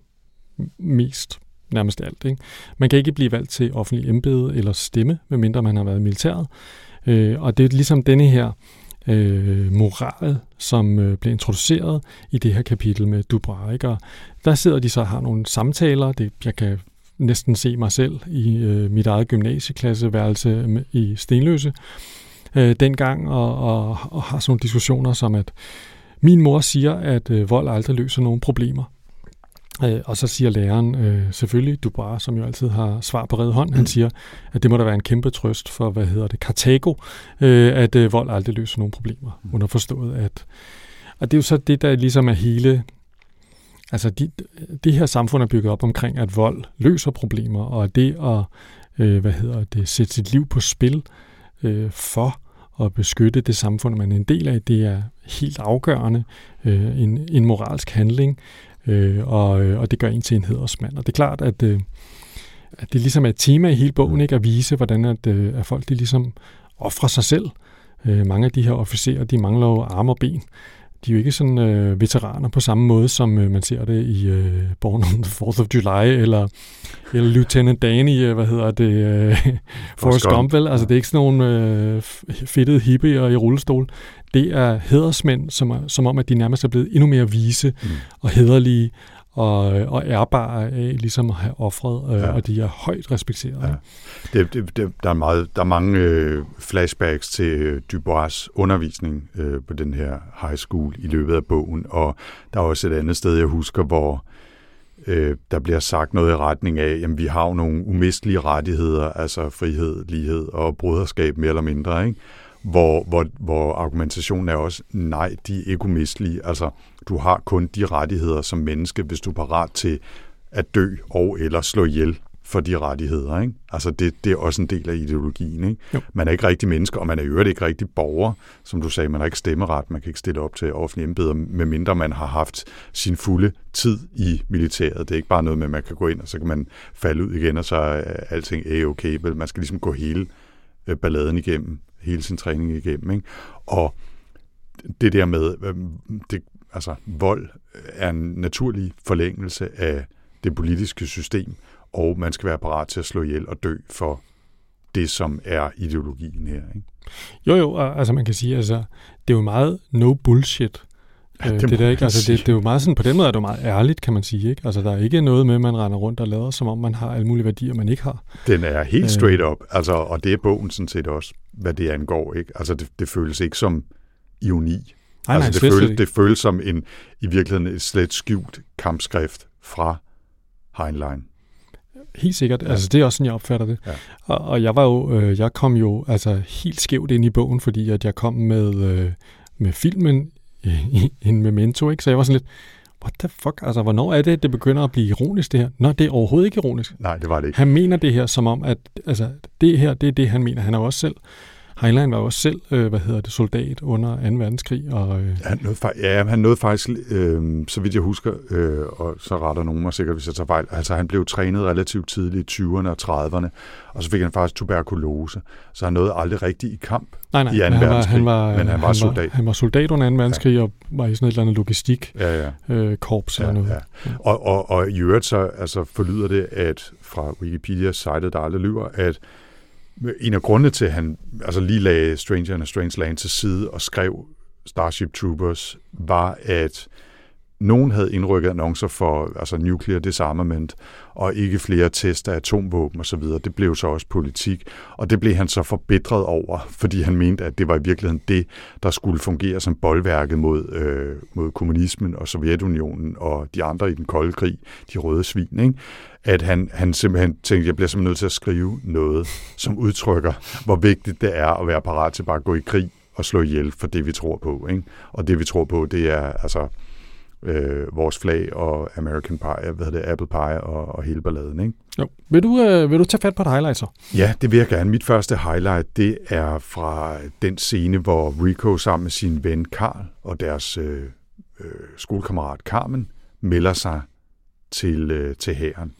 mest nærmest alt. Ikke? Man kan ikke blive valgt til offentlig embede eller stemme, medmindre man har været i militæret. Øh, og det er ligesom denne her øh, moral, som øh, bliver introduceret i det her kapitel med Dubois. Der sidder de så og har nogle samtaler. Det, jeg kan næsten se mig selv i øh, mit eget gymnasieklasseværelse i Stenløse øh, dengang, og, og, og har sådan nogle diskussioner som, at min mor siger, at øh, vold aldrig løser nogen problemer. Øh, og så siger læreren øh, selvfølgelig, du bare, som jo altid har svar på red hånd, han siger, at det må da være en kæmpe trøst for, hvad hedder det, Kartago, øh, at øh, vold aldrig løser nogen problemer. Mm. Underforstået, at og det er jo så det, der ligesom er hele Altså, de, det her samfund er bygget op omkring, at vold løser problemer, og det at øh, hvad hedder det, sætte sit liv på spil øh, for at beskytte det samfund, man er en del af. Det er helt afgørende øh, en, en moralsk handling, øh, og, øh, og det gør en til en hedersmand. Og det er klart, at, øh, at det ligesom er et tema i hele bogen, ikke? at vise, hvordan at, øh, at folk de ligesom offrer sig selv. Øh, mange af de her officerer, de mangler jo arme og ben de er jo ikke sådan øh, veteraner på samme måde, som øh, man ser det i øh, Born on the 4th of July, eller, eller Lieutenant Danny, øh, hvad hedder det, øh, Forrest Gump, vel? Altså, det er ikke sådan nogle øh, fedtede hippier i rullestol. Det er hedersmænd, som, er, som om, at de nærmest er blevet endnu mere vise mm. og hederlige, og, og ærbare af ligesom at have offret, øh, ja. og de er højt respekteret. Ja. Det, det, det, der, er meget, der er mange øh, flashbacks til øh, Dubois' undervisning øh, på den her high school i løbet af bogen, og der er også et andet sted, jeg husker, hvor øh, der bliver sagt noget i retning af, at vi har jo nogle umistelige rettigheder, altså frihed, lighed og broderskab mere eller mindre, ikke? Hvor, hvor, hvor argumentationen er også, nej, de er ikke umistelige. Altså, du har kun de rettigheder som menneske, hvis du er parat til at dø og eller slå ihjel for de rettigheder. Ikke? Altså det, det er også en del af ideologien. Ikke? Jo. Man er ikke rigtig menneske, og man er i øvrigt ikke rigtig borger. Som du sagde, man har ikke stemmeret, man kan ikke stille op til offentlige embeder, medmindre man har haft sin fulde tid i militæret. Det er ikke bare noget med, at man kan gå ind, og så kan man falde ud igen, og så er alting a-okay. Man skal ligesom gå hele øh, balladen igennem hele sin træning igennem. Ikke? Og det der med, det, altså vold er en naturlig forlængelse af det politiske system, og man skal være parat til at slå ihjel og dø for det, som er ideologien her. Ikke? Jo, jo, altså man kan sige, altså det er jo meget no bullshit. Ja, det, det, der, ikke? Altså, det, det, er jo meget sådan, på den måde er det jo meget ærligt, kan man sige. Ikke? Altså, der er ikke noget med, at man render rundt og lader, som om man har alle mulige værdier, man ikke har. Den er helt straight up, altså, og det er bogen sådan set også, hvad det angår. Ikke? Altså, det, det føles ikke som ironi. Nej, altså, nej, det, føles, det føles som en, i virkeligheden et slet skjult kampskrift fra Heinlein. Helt sikkert. Ja. Altså, det er også sådan, jeg opfatter det. Ja. Og, og jeg var jo, øh, jeg kom jo altså helt skævt ind i bogen, fordi at jeg kom med, øh, med filmen en memento, ikke? Så jeg var sådan lidt, what the fuck? Altså, hvornår er det, det begynder at blive ironisk, det her? Nå, det er overhovedet ikke ironisk. Nej, det var det ikke. Han mener det her som om, at altså, det her, det er det, han mener. Han er jo også selv Heinlein var også selv, øh, hvad hedder det, soldat under 2. verdenskrig. Og, øh... han nåede, ja, han nåede faktisk, øh, så vidt jeg husker, øh, og så retter nogen mig sikkert, hvis jeg tager fejl, altså han blev trænet relativt tidligt i 20'erne og 30'erne, og så fik han faktisk tuberkulose, så han nåede aldrig rigtig i kamp nej, nej, i 2. han verdenskrig, var, han var, men han, han var soldat. Var, han var soldat under 2. verdenskrig ja. og var i sådan et eller andet logistik ja, ja. Øh, korps ja, eller noget. Ja. Og, og, og i øvrigt så altså, forlyder det, at fra Wikipedias site, der aldrig lyver, at en af grundene til, at han altså lige lagde Stranger and a Strange Land til side og skrev Starship Troopers, var, at nogen havde indrykket annoncer for altså nuclear disarmament, og ikke flere test af atomvåben osv. Det blev så også politik, og det blev han så forbitret over, fordi han mente, at det var i virkeligheden det, der skulle fungere som boldværket mod, øh, mod kommunismen og Sovjetunionen og de andre i den kolde krig, de røde svin. Ikke? At han, han simpelthen tænkte, at jeg bliver simpelthen nødt til at skrive noget, som udtrykker, hvor vigtigt det er at være parat til bare at gå i krig og slå ihjel for det, vi tror på. Ikke? Og det, vi tror på, det er altså øh, vores flag og American Pie, hvad hedder det, Apple Pie og, og hele balladen. Ikke? Jo. Vil, du, øh, vil du tage fat på et highlight så? Ja, det vil jeg gerne. Mit første highlight, det er fra den scene, hvor Rico sammen med sin ven Karl og deres øh, øh, skolekammerat Carmen melder sig til, øh, til hæren.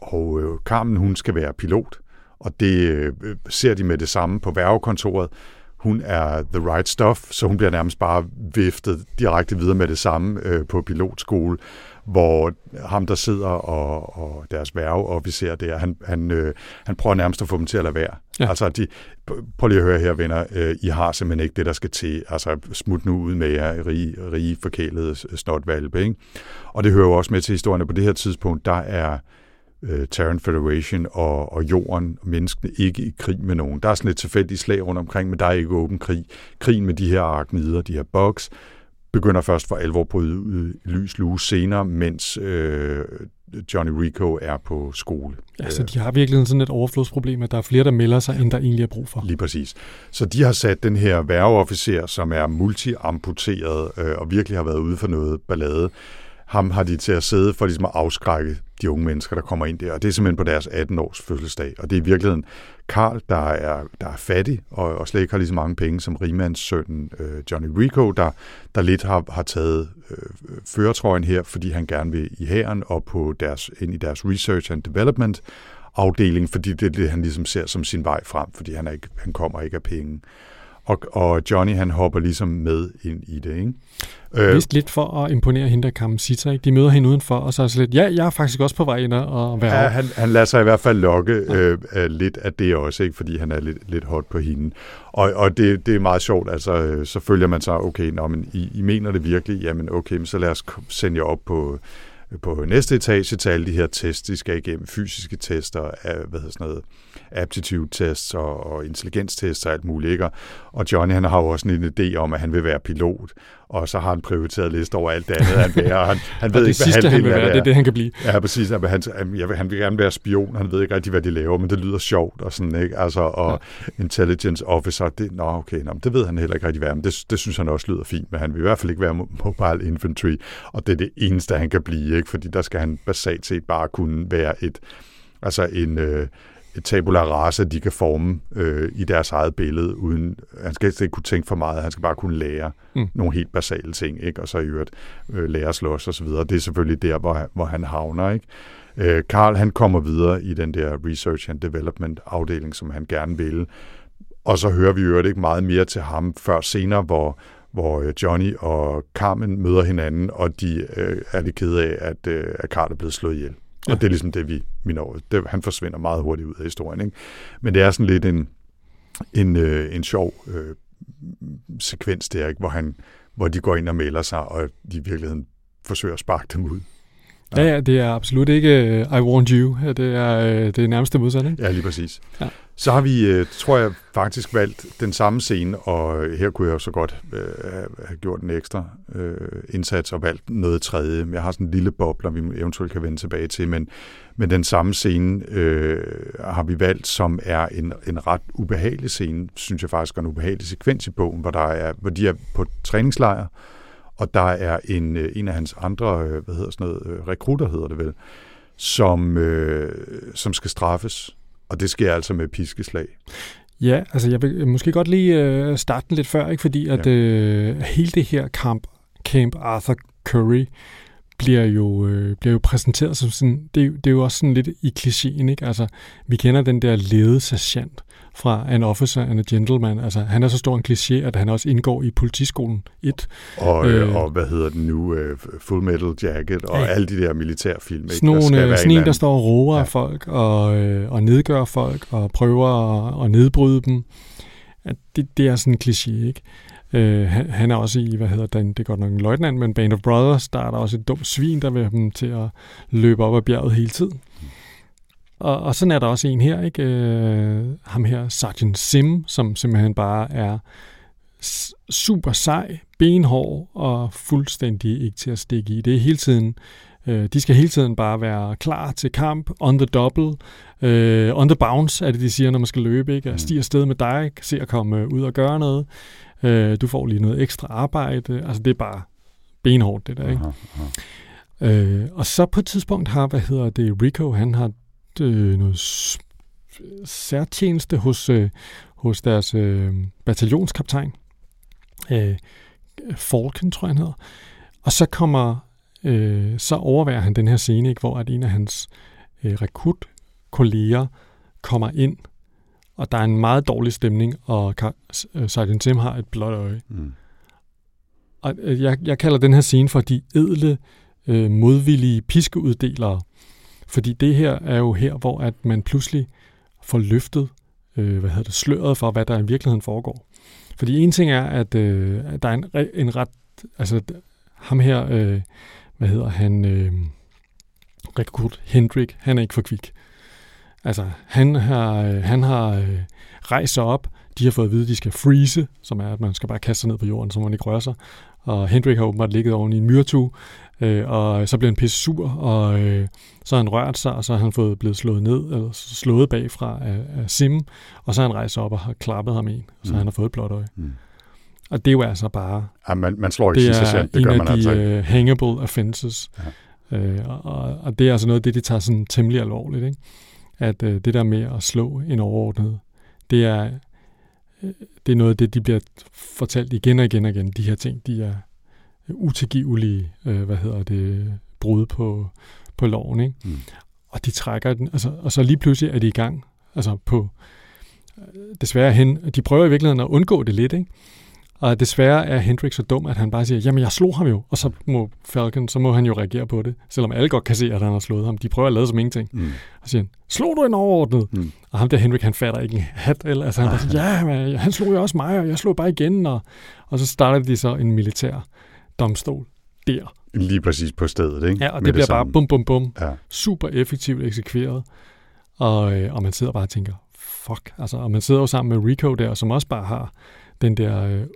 Og øh, Carmen, hun skal være pilot, og det øh, ser de med det samme på værvekontoret. Hun er the right stuff, så hun bliver nærmest bare viftet direkte videre med det samme øh, på pilotskole, hvor ham, der sidder og, og deres værveofficer der, han, han, øh, han prøver nærmest at få dem til at lade være. Ja. Altså, de, prøv lige at høre her, venner, øh, I har simpelthen ikke det, der skal til. Altså, smut nu ud med jer, rige, rige forkælede snotvalpe, ikke? Og det hører jo også med til historien, på det her tidspunkt, der er øh, Terran Federation og, og jorden og menneskene ikke i krig med nogen. Der er sådan lidt tilfældige slag rundt omkring, men der er ikke åben krig. Krigen med de her arknider, de her bugs, begynder først for alvor ud i lys lue senere, mens øh, Johnny Rico er på skole. Ja, så de har virkelig sådan et overflodsproblem, at der er flere, der melder sig, end der egentlig er brug for. Lige præcis. Så de har sat den her værgeofficer, som er multiamputeret øh, og virkelig har været ude for noget ballade, ham har de til at sidde for ligesom at afskrække de unge mennesker, der kommer ind der. Og det er simpelthen på deres 18-års fødselsdag. Og det er i virkeligheden Karl, der er, der er fattig og, og slet ikke har lige så mange penge som rigmandssønnen øh, Johnny Rico, der, der lidt har, har taget øh, føretrøjen her, fordi han gerne vil i hæren og på deres, ind i deres research and development afdeling, fordi det er det, han ligesom ser som sin vej frem, fordi han, er ikke, han kommer ikke af penge. Og, og Johnny, han hopper ligesom med ind i det, ikke? Øh, Vist lidt for at imponere hende, der kam Sita, ikke? De møder hende udenfor, og så er det lidt, ja, jeg er faktisk også på vej ind og være Ja, han, han lader sig i hvert fald lokke øh, lidt af det også, ikke? Fordi han er lidt, lidt hot på hende. Og, og det, det er meget sjovt, altså, øh, så følger man sig, okay, nå, men I, I mener det virkelig? Jamen, okay, men så lad os sende jer op på på næste etage til alle de her tests, de skal igennem, fysiske tester, øh, hvad hedder sådan noget, aptitude tests og, og intelligenstests og alt muligt. Ikke? Og Johnny han har jo også en idé om, at han vil være pilot, og så har han prioriteret liste over alt det andet, han vil være. Han, han ved det ikke, sidste, hvad han vil være, det er det, han kan blive. Ja, præcis. Han, han, han vil gerne være spion, han ved ikke rigtig, hvad de laver, men det lyder sjovt og sådan, ikke? Altså, og ja. intelligence officer, det, nå, okay, nå, det ved han heller ikke rigtig hvad, men det, det synes han også lyder fint, men han vil i hvert fald ikke være mobile infantry, og det er det eneste, han kan blive, ikke? Fordi der skal han basalt set bare kunne være et, altså en, øh, tabula rasa, de kan forme øh, i deres eget billede, uden han skal ikke kunne tænke for meget, han skal bare kunne lære mm. nogle helt basale ting, ikke? og så i øvrigt øh, lære at slås og så videre. Det er selvfølgelig der, hvor, hvor han havner. Ikke? Øh, Carl, han kommer videre i den der research and development afdeling, som han gerne vil, og så hører vi jo ikke meget mere til ham før senere, hvor, hvor øh, Johnny og Carmen møder hinanden, og de øh, er lidt kede af, at, øh, at Carl er blevet slået ihjel. Ja. Og det er ligesom det, vi vi over. Det, han forsvinder meget hurtigt ud af historien. Ikke? Men det er sådan lidt en, en, øh, en sjov øh, sekvens der, ikke? Hvor, han, hvor de går ind og melder sig, og de i virkeligheden forsøger at sparke dem ud. Ja, ja, det er absolut ikke uh, I want you. Det er uh, det er nærmeste modsat, ikke? Ja, lige præcis. Ja. Så har vi, uh, tror jeg, faktisk valgt den samme scene, og her kunne jeg så godt uh, have gjort en ekstra uh, indsats og valgt noget tredje. Jeg har sådan en lille bobler, vi eventuelt kan vende tilbage til, men, men den samme scene uh, har vi valgt, som er en, en ret ubehagelig scene, synes jeg faktisk er en ubehagelig sekvens i bogen, hvor, der er, hvor de er på træningslejr, og der er en, øh, en af hans andre, øh, hvad hedder sådan noget, øh, rekrutter hedder det vel, som, øh, som skal straffes. Og det sker altså med piskeslag. Ja, altså jeg vil måske godt lige øh, starte den lidt før, ikke? fordi at ja. øh, hele det her kamp, Camp Arthur Curry, bliver jo, øh, bliver jo præsenteret som sådan, det, det er jo også sådan lidt i klichéen, ikke? Altså, vi kender den der lede sergeant, fra An Officer and a Gentleman. Altså, han er så stor en kliché, at han også indgår i politiskolen 1. Og, øh, øh, og hvad hedder den nu? Uh, Full Metal Jacket og ja. alle de der militærfilm. Sådan, nogle, der, sådan en, der står og roer ja. folk og, øh, og nedgør folk og prøver at, at nedbryde dem. At det, det er sådan en kliché, ikke? Øh, han, han er også i, hvad hedder den, det er godt nok en løjtnant, men Band of Brothers, der er der også et dumt svin, der vil have dem til at løbe op ad bjerget hele tiden. Og, og sådan er der også en her, ikke? Øh, ham her, Sergeant Sim, som simpelthen bare er super sej, benhård og fuldstændig ikke til at stikke i. Det er hele tiden, øh, de skal hele tiden bare være klar til kamp, on the double, øh, on the bounce, er det de siger, når man skal løbe, ikke? Mm. Stige afsted med dig, se at komme ud og gøre noget. Øh, du får lige noget ekstra arbejde. Altså det er bare benhårdt, det der, ikke? Aha, aha. Øh, og så på et tidspunkt har, hvad hedder det, Rico, han har øh, noget særtjeneste hos, øh, hos deres øh, bataljonskaptajn. Øh, Falken, tror jeg, han hedder. Og så kommer, øh, så overværer han den her scene, ikke, hvor at en af hans øh, rekrutkolleger kommer ind, og der er en meget dårlig stemning, og øh, Sergeant Tim har et blåt øje. Mm. Og øh, jeg, jeg kalder den her scene for de edle, øh, modvillige piskeuddelere. Fordi det her er jo her, hvor at man pludselig får løftet øh, hvad hedder det, sløret for, hvad der i virkeligheden foregår. Fordi en ting er, at, øh, der er en, en ret... Altså ham her, øh, hvad hedder han... Øh, rekrut Hendrik, han er ikke for kvik. Altså, han har, øh, han har øh, rejst sig op, de har fået at vide, at de skal freeze, som er, at man skal bare kaste sig ned på jorden, så man ikke rører sig. Og Hendrik har åbenbart ligget oven i en myretue, øh, og så bliver han pisse sur, og øh, så har han rørt sig, og så har han fået blevet slået ned, eller slået bagfra af, af Sim, og så har han rejst op og har klappet ham en, så mm. han har fået et blåt øje. Mm. Og det er jo altså bare... Ja, man, man slår ikke sig selv, det gør man altså ikke. Det er en af de uh, hangable offenses. Øh, og, og det er altså noget af det, de tager sådan temmelig alvorligt. Ikke? At øh, det der med at slå en overordnet, det er, øh, det er noget af det, de bliver fortalt igen og igen og igen. De her ting, de er utilgivelige, øh, hvad hedder det, brud på, på loven. Ikke? Mm. Og de trækker den, altså, og så lige pludselig er de i gang, altså på, øh, desværre hen, de prøver i virkeligheden at undgå det lidt, ikke? Og desværre er Hendrik så dum, at han bare siger, jamen jeg slog ham jo, og så må Falcon, så må han jo reagere på det, selvom alle godt kan se, at han har slået ham. De prøver at lade som ingenting. Mm. Og siger, slog du en overordnet? Mm. Og ham der Henrik, han fatter ikke en hat, eller, altså han bare siger, ja, men, han slog jo også mig, og jeg slog bare igen, og, og så starter de så en militær domstol der. Lige præcis på stedet, ikke? Ja, og Med det bliver det bare bum, bum, bum. Ja. Super effektivt eksekveret. Og, øh, og man sidder bare og tænker, fuck, altså, og man sidder jo sammen med Rico der, som også bare har den der øh,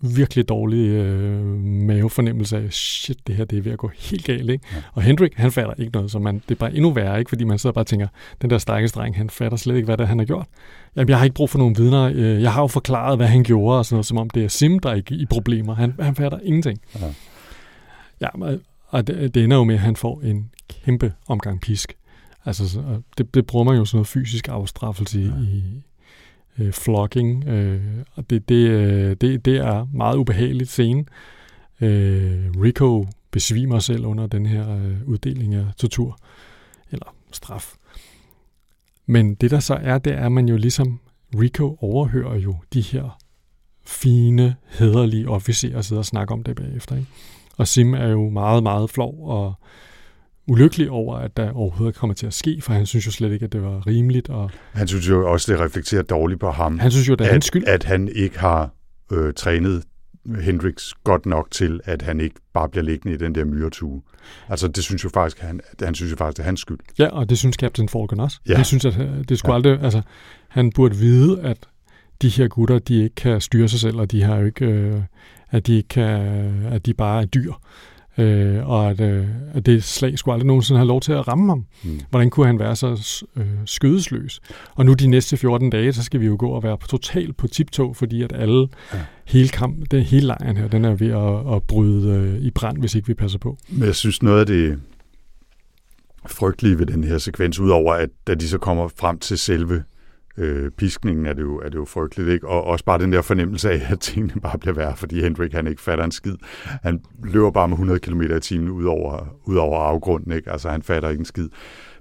virkelig dårlig øh, mavefornemmelse af, shit, det her det er ved at gå helt galt. Ikke? Ja. Og Hendrik, han fatter ikke noget, så man, det er bare endnu værre, ikke? fordi man sidder bare og tænker, den der stakkels dreng, han fatter slet ikke, hvad det er, han har gjort. Jamen, jeg har ikke brug for nogen vidner. Øh, jeg har jo forklaret, hvad han gjorde, og sådan noget, som om det er Sim, der er i problemer. Han, han fatter ingenting. Ja, ja og det, det ender jo med, at han får en kæmpe omgang pisk. Altså, det, det bruger man jo sådan noget fysisk afstraffelse ja. i, øh, flogging, øh, og det, det, øh, det, det er meget ubehageligt scene. Øh, Rico besvimer selv under den her øh, uddeling af tortur, eller straf. Men det der så er, det er, at man jo ligesom, Rico overhører jo de her fine, hederlige officerer sidder og snakker om det bagefter. Ikke? Og Sim er jo meget, meget flov og ulykkelig over, at der overhovedet kommer til at ske, for han synes jo slet ikke, at det var rimeligt. Og han synes jo også, det reflekterer dårligt på ham. Han synes jo, det er at, hans skyld. At han ikke har øh, trænet Hendrix godt nok til, at han ikke bare bliver liggende i den der myretue. Altså, det synes jo faktisk, han, han synes jo faktisk, det er hans skyld. Ja, og det synes Captain Falcon også. Ja. Jeg synes, at øh, det skulle ja. aldrig, altså, han burde vide, at de her gutter, de ikke kan styre sig selv, og de har jo ikke, øh, at de ikke kan, at de bare er dyr øh, og at, øh, at det slag skulle aldrig nogensinde have lov til at ramme ham. Mm. Hvordan kunne han være så øh, skødesløs? Og nu de næste 14 dage, så skal vi jo gå og være totalt på tiptog, fordi at alle, ja. hele kamp, den hele lejren her, den er ved at, at bryde øh, i brand, hvis ikke vi passer på. Men jeg synes noget af det frygtelige ved den her sekvens, udover at da de så kommer frem til selve øh, piskningen er det, jo, er det jo frygteligt, ikke? Og også bare den der fornemmelse af, at tingene bare bliver værre, fordi Hendrik han ikke fatter en skid. Han løber bare med 100 km i timen ud over, ud over afgrunden, ikke? Altså han fatter ikke en skid.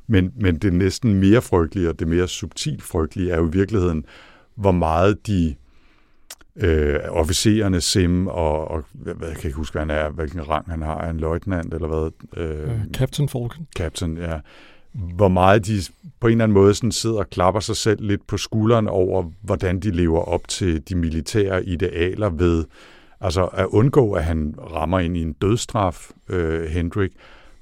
Men, men det næsten mere frygtelige, og det mere subtilt frygtelige, er jo i virkeligheden, hvor meget de øh, officererne Sim og, og hvad, jeg kan ikke huske, hvad han er, hvilken rang han har, en løjtnant eller hvad? Øh, uh, Captain Falcon. Captain, ja hvor meget de på en eller anden måde sådan sidder og klapper sig selv lidt på skulderen over, hvordan de lever op til de militære idealer ved altså at undgå, at han rammer ind i en dødstraf, øh, Hendrik,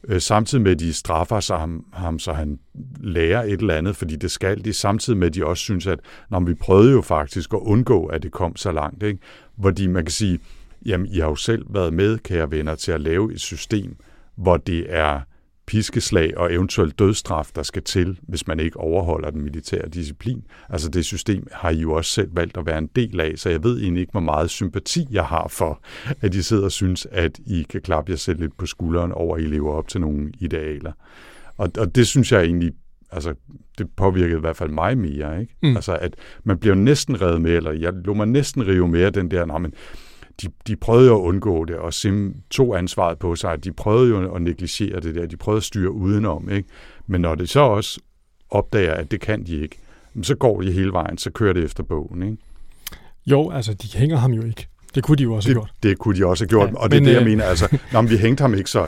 øh, samtidig med, at de straffer sig ham, ham, så han lærer et eller andet, fordi det skal de, samtidig med, at de også synes, at når vi prøvede jo faktisk at undgå, at det kom så langt, ikke? hvor de, man kan sige, jamen, I har jo selv været med, kære venner, til at lave et system, hvor det er piskeslag og eventuelt dødstraf, der skal til, hvis man ikke overholder den militære disciplin. Altså det system har I jo også selv valgt at være en del af, så jeg ved egentlig ikke, hvor meget sympati jeg har for, at I sidder og synes, at I kan klappe jer selv lidt på skulderen over, at I lever op til nogle idealer. Og, og det synes jeg egentlig, altså det påvirkede i hvert fald mig mere, ikke? Mm. Altså at man bliver næsten reddet med, eller jeg lå mig næsten rive med den der, nej, men de, de prøvede jo at undgå det, og Sim tog ansvaret på sig. De prøvede jo at negligere det der. De prøvede at styre udenom. Ikke? Men når det så også opdager, at det kan de ikke, så går de hele vejen, så kører det efter bogen. Ikke? Jo, altså de hænger ham jo ikke. Det kunne de jo også det, have gjort. Det kunne de også have gjort, ja, og det er det, jeg øh... mener. Altså, når vi hængte ham ikke, så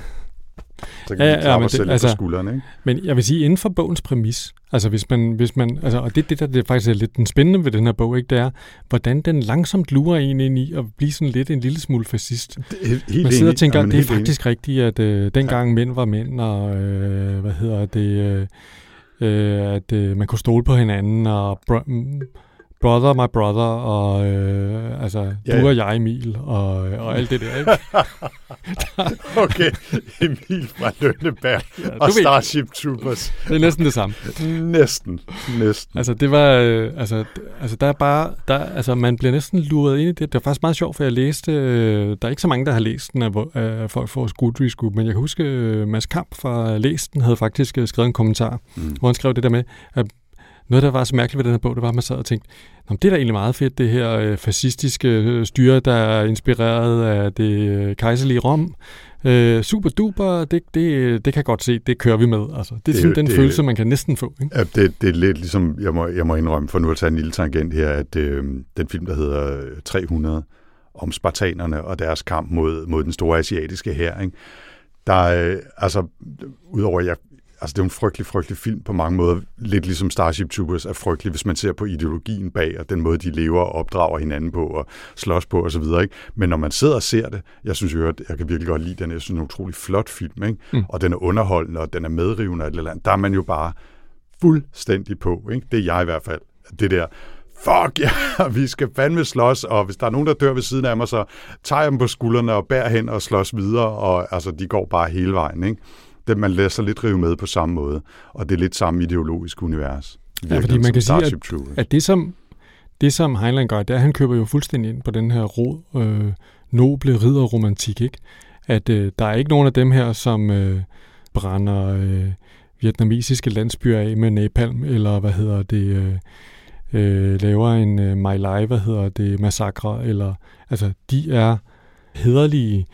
så kan ja, ja, men det, altså, på skulderen, ikke? Men jeg vil sige, inden for bogens præmis, altså hvis man, hvis man altså, og det, det der det er faktisk er lidt den spændende ved den her bog, ikke, det er, hvordan den langsomt lurer en ind i at blive sådan lidt en lille smule fascist. Det er man sidder og tænker, ja, det er faktisk enig. rigtigt, at øh, dengang ja. mænd var mænd, og øh, hvad hedder det, øh, øh, at øh, man kunne stole på hinanden, og brother, my brother, og øh, altså, Ja, du og jeg, Emil, og, og alt det der, ikke? Okay, Emil fra Lønneberg Ja, og ved, Starship Troopers. det er næsten det samme. Næsten, næsten. Altså, det var, øh, altså, altså, der er bare, der, altså, man bliver næsten luret ind i det. Det var faktisk meget sjovt, for jeg læste, øh, der er ikke så mange, der har læst den af, af folk vores Goodreads Group, men jeg kan huske, øh, Mads Kamp fra Læst den havde faktisk øh, skrevet en kommentar, Mm. hvor han skrev det der med, at noget, der var så mærkeligt ved den her bog, det var, at man sad og tænkte, Nå, det er da egentlig meget fedt, det her øh, fascistiske øh, styre, der er inspireret af det øh, kejserlige Rom. Øh, super duper, det, det, det kan jeg godt se, det kører vi med. Altså, det er Det sådan den det følelse, man kan næsten få. Ikke? Ja, det, det er lidt ligesom, jeg må, jeg må indrømme, for nu at tage en lille tangent her, at øh, den film, der hedder 300, om spartanerne og deres kamp mod, mod den store asiatiske hær, ikke? der er, øh, altså, udover at jeg, altså det er en frygtelig, frygtelig film på mange måder, lidt ligesom Starship Troopers er frygtelig, hvis man ser på ideologien bag, og den måde, de lever og opdrager hinanden på, og slås på, og så videre, ikke? Men når man sidder og ser det, jeg synes jo, at jeg kan virkelig godt lide den, jeg synes, det er en utrolig flot film, ikke? Mm. Og den er underholdende, og den er medrivende, og et eller andet. Der er man jo bare fuldstændig på, ikke? Det er jeg i hvert fald. Det der, fuck ja, vi skal fandme slås, og hvis der er nogen, der dør ved siden af mig, så tager jeg dem på skuldrene og bærer hen og slås videre, og altså, de går bare hele vejen, ikke? Det, man lader sig lidt rive med på samme måde, og det er lidt samme ideologisk univers. Ja, fordi man kan sige, Troopers. at det som, det som Heinlein gør, det er, at han køber jo fuldstændig ind på den her rod, øh, noble ridderromantik, ikke? At øh, der er ikke nogen af dem her, som øh, brænder øh, vietnamesiske landsbyer af med napalm, eller hvad hedder det, øh, øh, laver en øh, My Lai, hvad hedder det, massakre, eller, altså, de er hederlige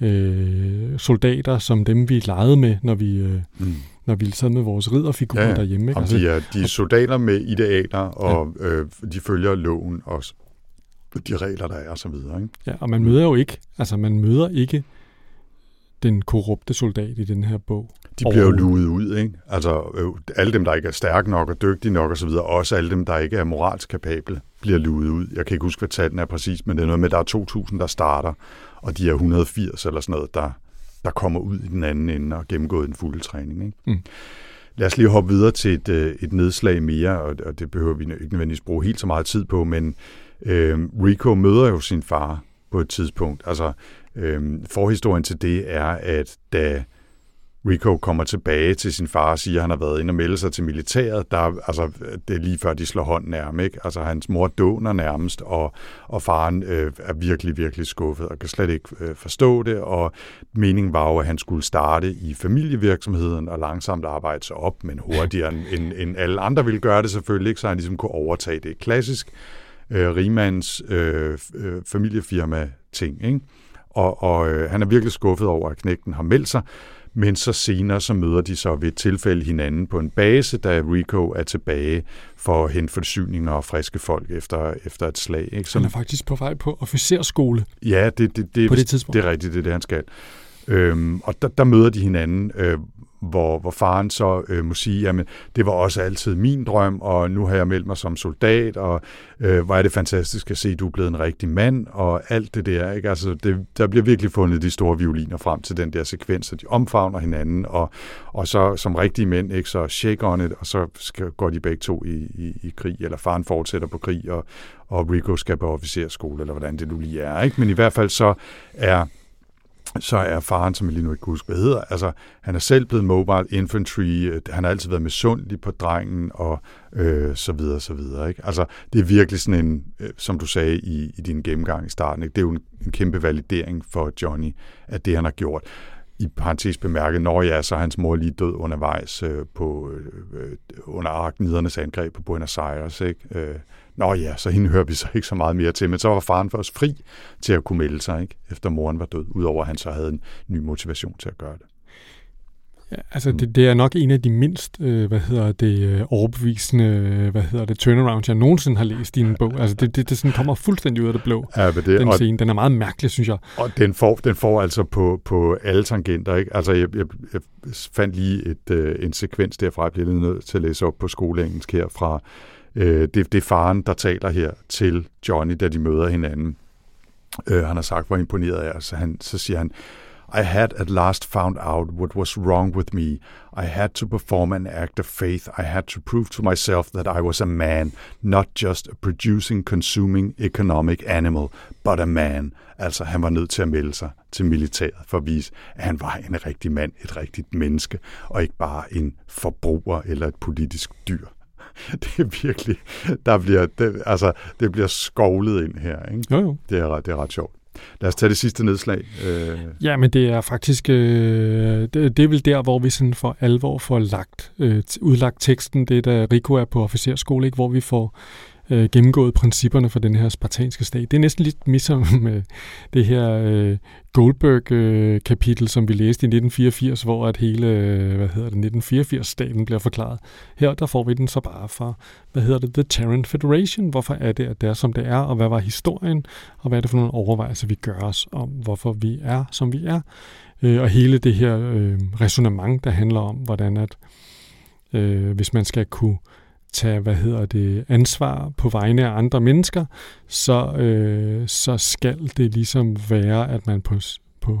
øh, soldater, som dem vi legede med, når vi, øh, Mm. når vi sad med vores ridderfigurer Ja, derhjemme. Ikke? Altså, de er, de er soldater med idealer, og ja. øh, de følger loven og s- de regler, der er, og så videre. Ikke? Ja, og man møder jo ikke, altså man møder ikke den korrupte soldat i den her bog. De bliver jo luet ud, ikke? Altså, øh, alle dem, der ikke er stærke nok og dygtige nok og så videre, også alle dem, der ikke er moralsk kapable, bliver luet ud. Jeg kan ikke huske, hvad tallene er præcis, men det er noget med, at der er 2.000, der starter, og de er 180 eller sådan noget, der, der kommer ud i den anden ende og gennemgået en fuld træning, ikke? Mm. Lad os lige hoppe videre til et, øh, et nedslag mere, og, og det behøver vi ikke nødvendigvis bruge helt så meget tid på, men øh, Rico møder jo sin far på et tidspunkt. Altså, øh, forhistorien til det er, at da Rico kommer tilbage til sin far og siger, at han har været inde og melde sig til militæret. Der, altså, det er lige før, de slår hånden af ham. Ikke? Altså, hans mor dåner nærmest, og, og faren øh, er virkelig, virkelig skuffet og kan slet ikke øh, forstå det. Og meningen var jo, at han skulle starte i familievirksomheden og langsomt arbejde sig op, men hurtigere end, end, end alle andre ville gøre det selvfølgelig, ikke? så han ligesom kunne overtage det. Klassisk øh, rimands øh, øh, familiefirma-ting. Ikke? Og, og øh, han er virkelig skuffet over, at knægten har meldt sig. Men så senere så møder de så ved et tilfælde hinanden på en base, da Rico er tilbage for at hente forsyninger og friske folk efter, efter et slag. Ikke? Han er faktisk på vej på officerskole ja, det, det, det, på det tidspunkt. det er rigtigt, det er det, han skal. Øhm, og der, der møder de hinanden, øh, hvor, hvor faren så øh, må sige, jamen, det var også altid min drøm, og nu har jeg meldt mig som soldat, og øh, hvor er det fantastisk at se, at du er blevet en rigtig mand, og alt det der. Ikke? Altså, det, der bliver virkelig fundet de store violiner frem til den der sekvens, og de omfavner hinanden, og, og så som rigtige mænd, ikke, så shake on it, og så skal, går de begge to i, i, i krig, eller faren fortsætter på krig, og, og Rico skal på officerskole, eller hvordan det nu lige er. Ikke? Men i hvert fald så er så er faren, som jeg lige nu ikke kan huske, hvad hedder, altså han er selv blevet mobile infantry, øh, han har altid været misundelig på drengen, og øh, så videre, så videre. Ikke? Altså, det er virkelig sådan en, øh, som du sagde i, i din gennemgang i starten, ikke? det er jo en, en kæmpe validering for Johnny, at det han har gjort. I parentes bemærket, når ja, så er hans mor lige død undervejs øh, på, øh, øh under arknidernes angreb på Buenos Aires. Ikke? Øh, Nå ja, så hende hører vi så ikke så meget mere til, men så var faren først fri til at kunne melde sig, ikke? efter moren var død, udover at han så havde en ny motivation til at gøre det. Ja, altså, det, det er nok en af de mindst, øh, hvad hedder det, øh, overbevisende, øh, hvad hedder det, turnarounds, jeg nogensinde har læst i en bog. Altså, det, det, det sådan kommer fuldstændig ud af det blå, Ja, men det, den og, scene. Den er meget mærkelig, synes jeg. og den, får, den får altså på, på alle tangenter. Ikke? Altså, jeg, jeg, jeg fandt lige et, øh, en sekvens derfra, jeg bliver nødt til at læse op på skoleengelsk her fra. Øh, det, det er faren, der taler her til Johnny, da de møder hinanden. Øh, han har sagt, hvor imponeret er, så, han, så siger han, I had at last found out what was wrong with me. I had to perform an act of faith. I had to prove to myself that I was a man, not just a producing, consuming, economic animal, but a man. Altså, han var nødt til at melde sig til militæret for at vise, at han var en rigtig mand, et rigtigt menneske, og ikke bare en forbruger eller et politisk dyr. Det er virkelig, der bliver, det, altså, det bliver skovlet ind her. Ikke? Jo, jo. Det er, det er ret sjovt. Lad os tage det sidste nedslag. Øh, Ja, men det er faktisk, øh, det, det er vel der, hvor vi sådan for alvor får lagt, øh, udlagt teksten, det der Rico er på officerskole, ikke? hvor vi får øh, gennemgået principperne for den her spartanske stat. Det er næsten lidt ligesom med øh, det her øh, Goldberg-kapitel, øh, som vi læste i 1984, hvor at hele, øh, hvad hedder det, 1984-staten bliver forklaret. Her der får vi den så bare fra, hvad hedder det, The Terran Federation. Hvorfor er det, at det er, som det er, og hvad var historien, og hvad er det for nogle overvejelser, vi gør os om, hvorfor vi er, som vi er. Øh, og hele det her øh, resonemang, der handler om, hvordan at, øh, hvis man skal kunne tage, hvad hedder det, ansvar på vegne af andre mennesker, så, øh, så skal det ligesom være, at man på, på,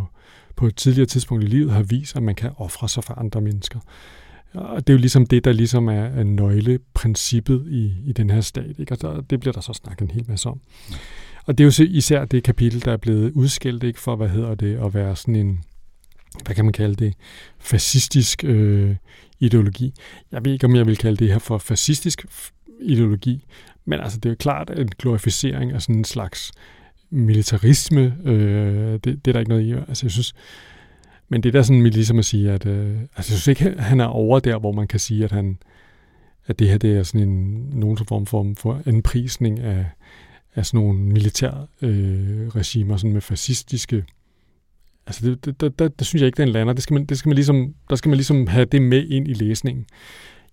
på et tidligere tidspunkt i livet har vist, at man kan ofre sig for andre mennesker. Og det er jo ligesom det, der ligesom er, er nøgleprincippet i, i den her stat. Ikke? Og der, det bliver der så snakket en hel masse om. Og det er jo især det kapitel, der er blevet udskilt ikke for, hvad hedder det, at være sådan en, hvad kan man kalde det, fascistisk øh, ideologi. Jeg ved ikke, om jeg vil kalde det her for fascistisk ideologi, men altså det er jo klart en glorificering af sådan en slags militarisme. Øh, det, det er der ikke noget i. Altså jeg synes, men det er da sådan ligesom at sige, at øh, altså jeg synes ikke, han er over der, hvor man kan sige, at han at det her det er sådan en nogen form for, for anprisning af, af sådan nogle militære øh, regimer sådan med fascistiske Altså, det, det, det, det, det synes jeg ikke, den lander. Det skal man, det skal man ligesom, der skal man ligesom have det med ind i læsningen.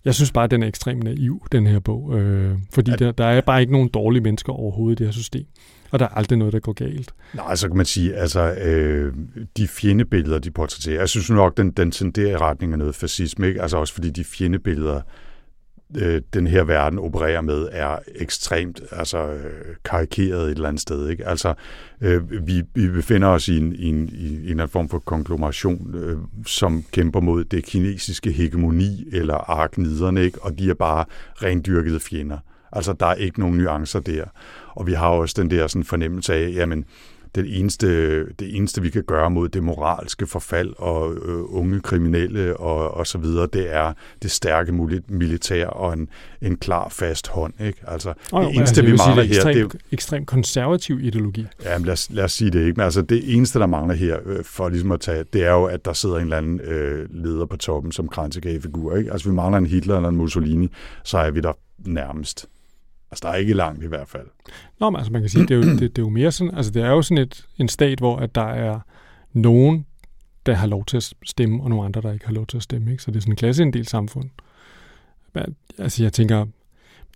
Jeg synes bare, at den er ekstremt naiv, den her bog. Øh, fordi Ja. der, der er bare ikke nogen dårlige mennesker overhovedet i det her system. Og der er aldrig noget, der går galt. Nej, så kan man sige, altså øh, de fjendebilleder, de portrætterer, jeg synes nok, den, den tenderer i retning af noget fascisme, ikke? Altså også fordi de fjendebilleder, øh, Øh, den her verden opererer med, er ekstremt altså, øh, karikeret et eller andet sted. Ikke? Altså, øh, vi, vi befinder os i en, i en, i en eller anden form for konglomeration, øh, som kæmper mod det kinesiske hegemoni eller arkniderne, ikke? og de er bare rendyrkede fjender. Altså, der er ikke nogen nuancer der. Og vi har også den der sådan, fornemmelse af, jamen, det eneste, det eneste, vi kan gøre mod det moralske forfald og øh, unge kriminelle og, og så videre, det er det stærke militær og en, en klar, fast hånd. Ikke? Altså, Og det eneste, vi jeg vil sige, mangler det er her, det er ekstremt, ekstremt konservativ ideologi. Ja, men lad, os, lad os sige det ikke. Men altså, det eneste, der mangler her, øh, for ligesom at tage, det er jo, at der sidder en eller anden øh, leder på toppen som kransekagefigur. Ikke? Altså, vi mangler en Hitler eller en Mussolini, så er vi der nærmest. Altså, der er ikke langt i hvert fald. Nå, men altså man kan sige, det er jo, det, det er jo mere sådan, altså det er jo sådan et, en stat, hvor at der er nogen, der har lov til at stemme, og nogle andre, der ikke har lov til at stemme. Ikke? Så det er sådan en klasseinddelt samfund. Men, altså jeg tænker,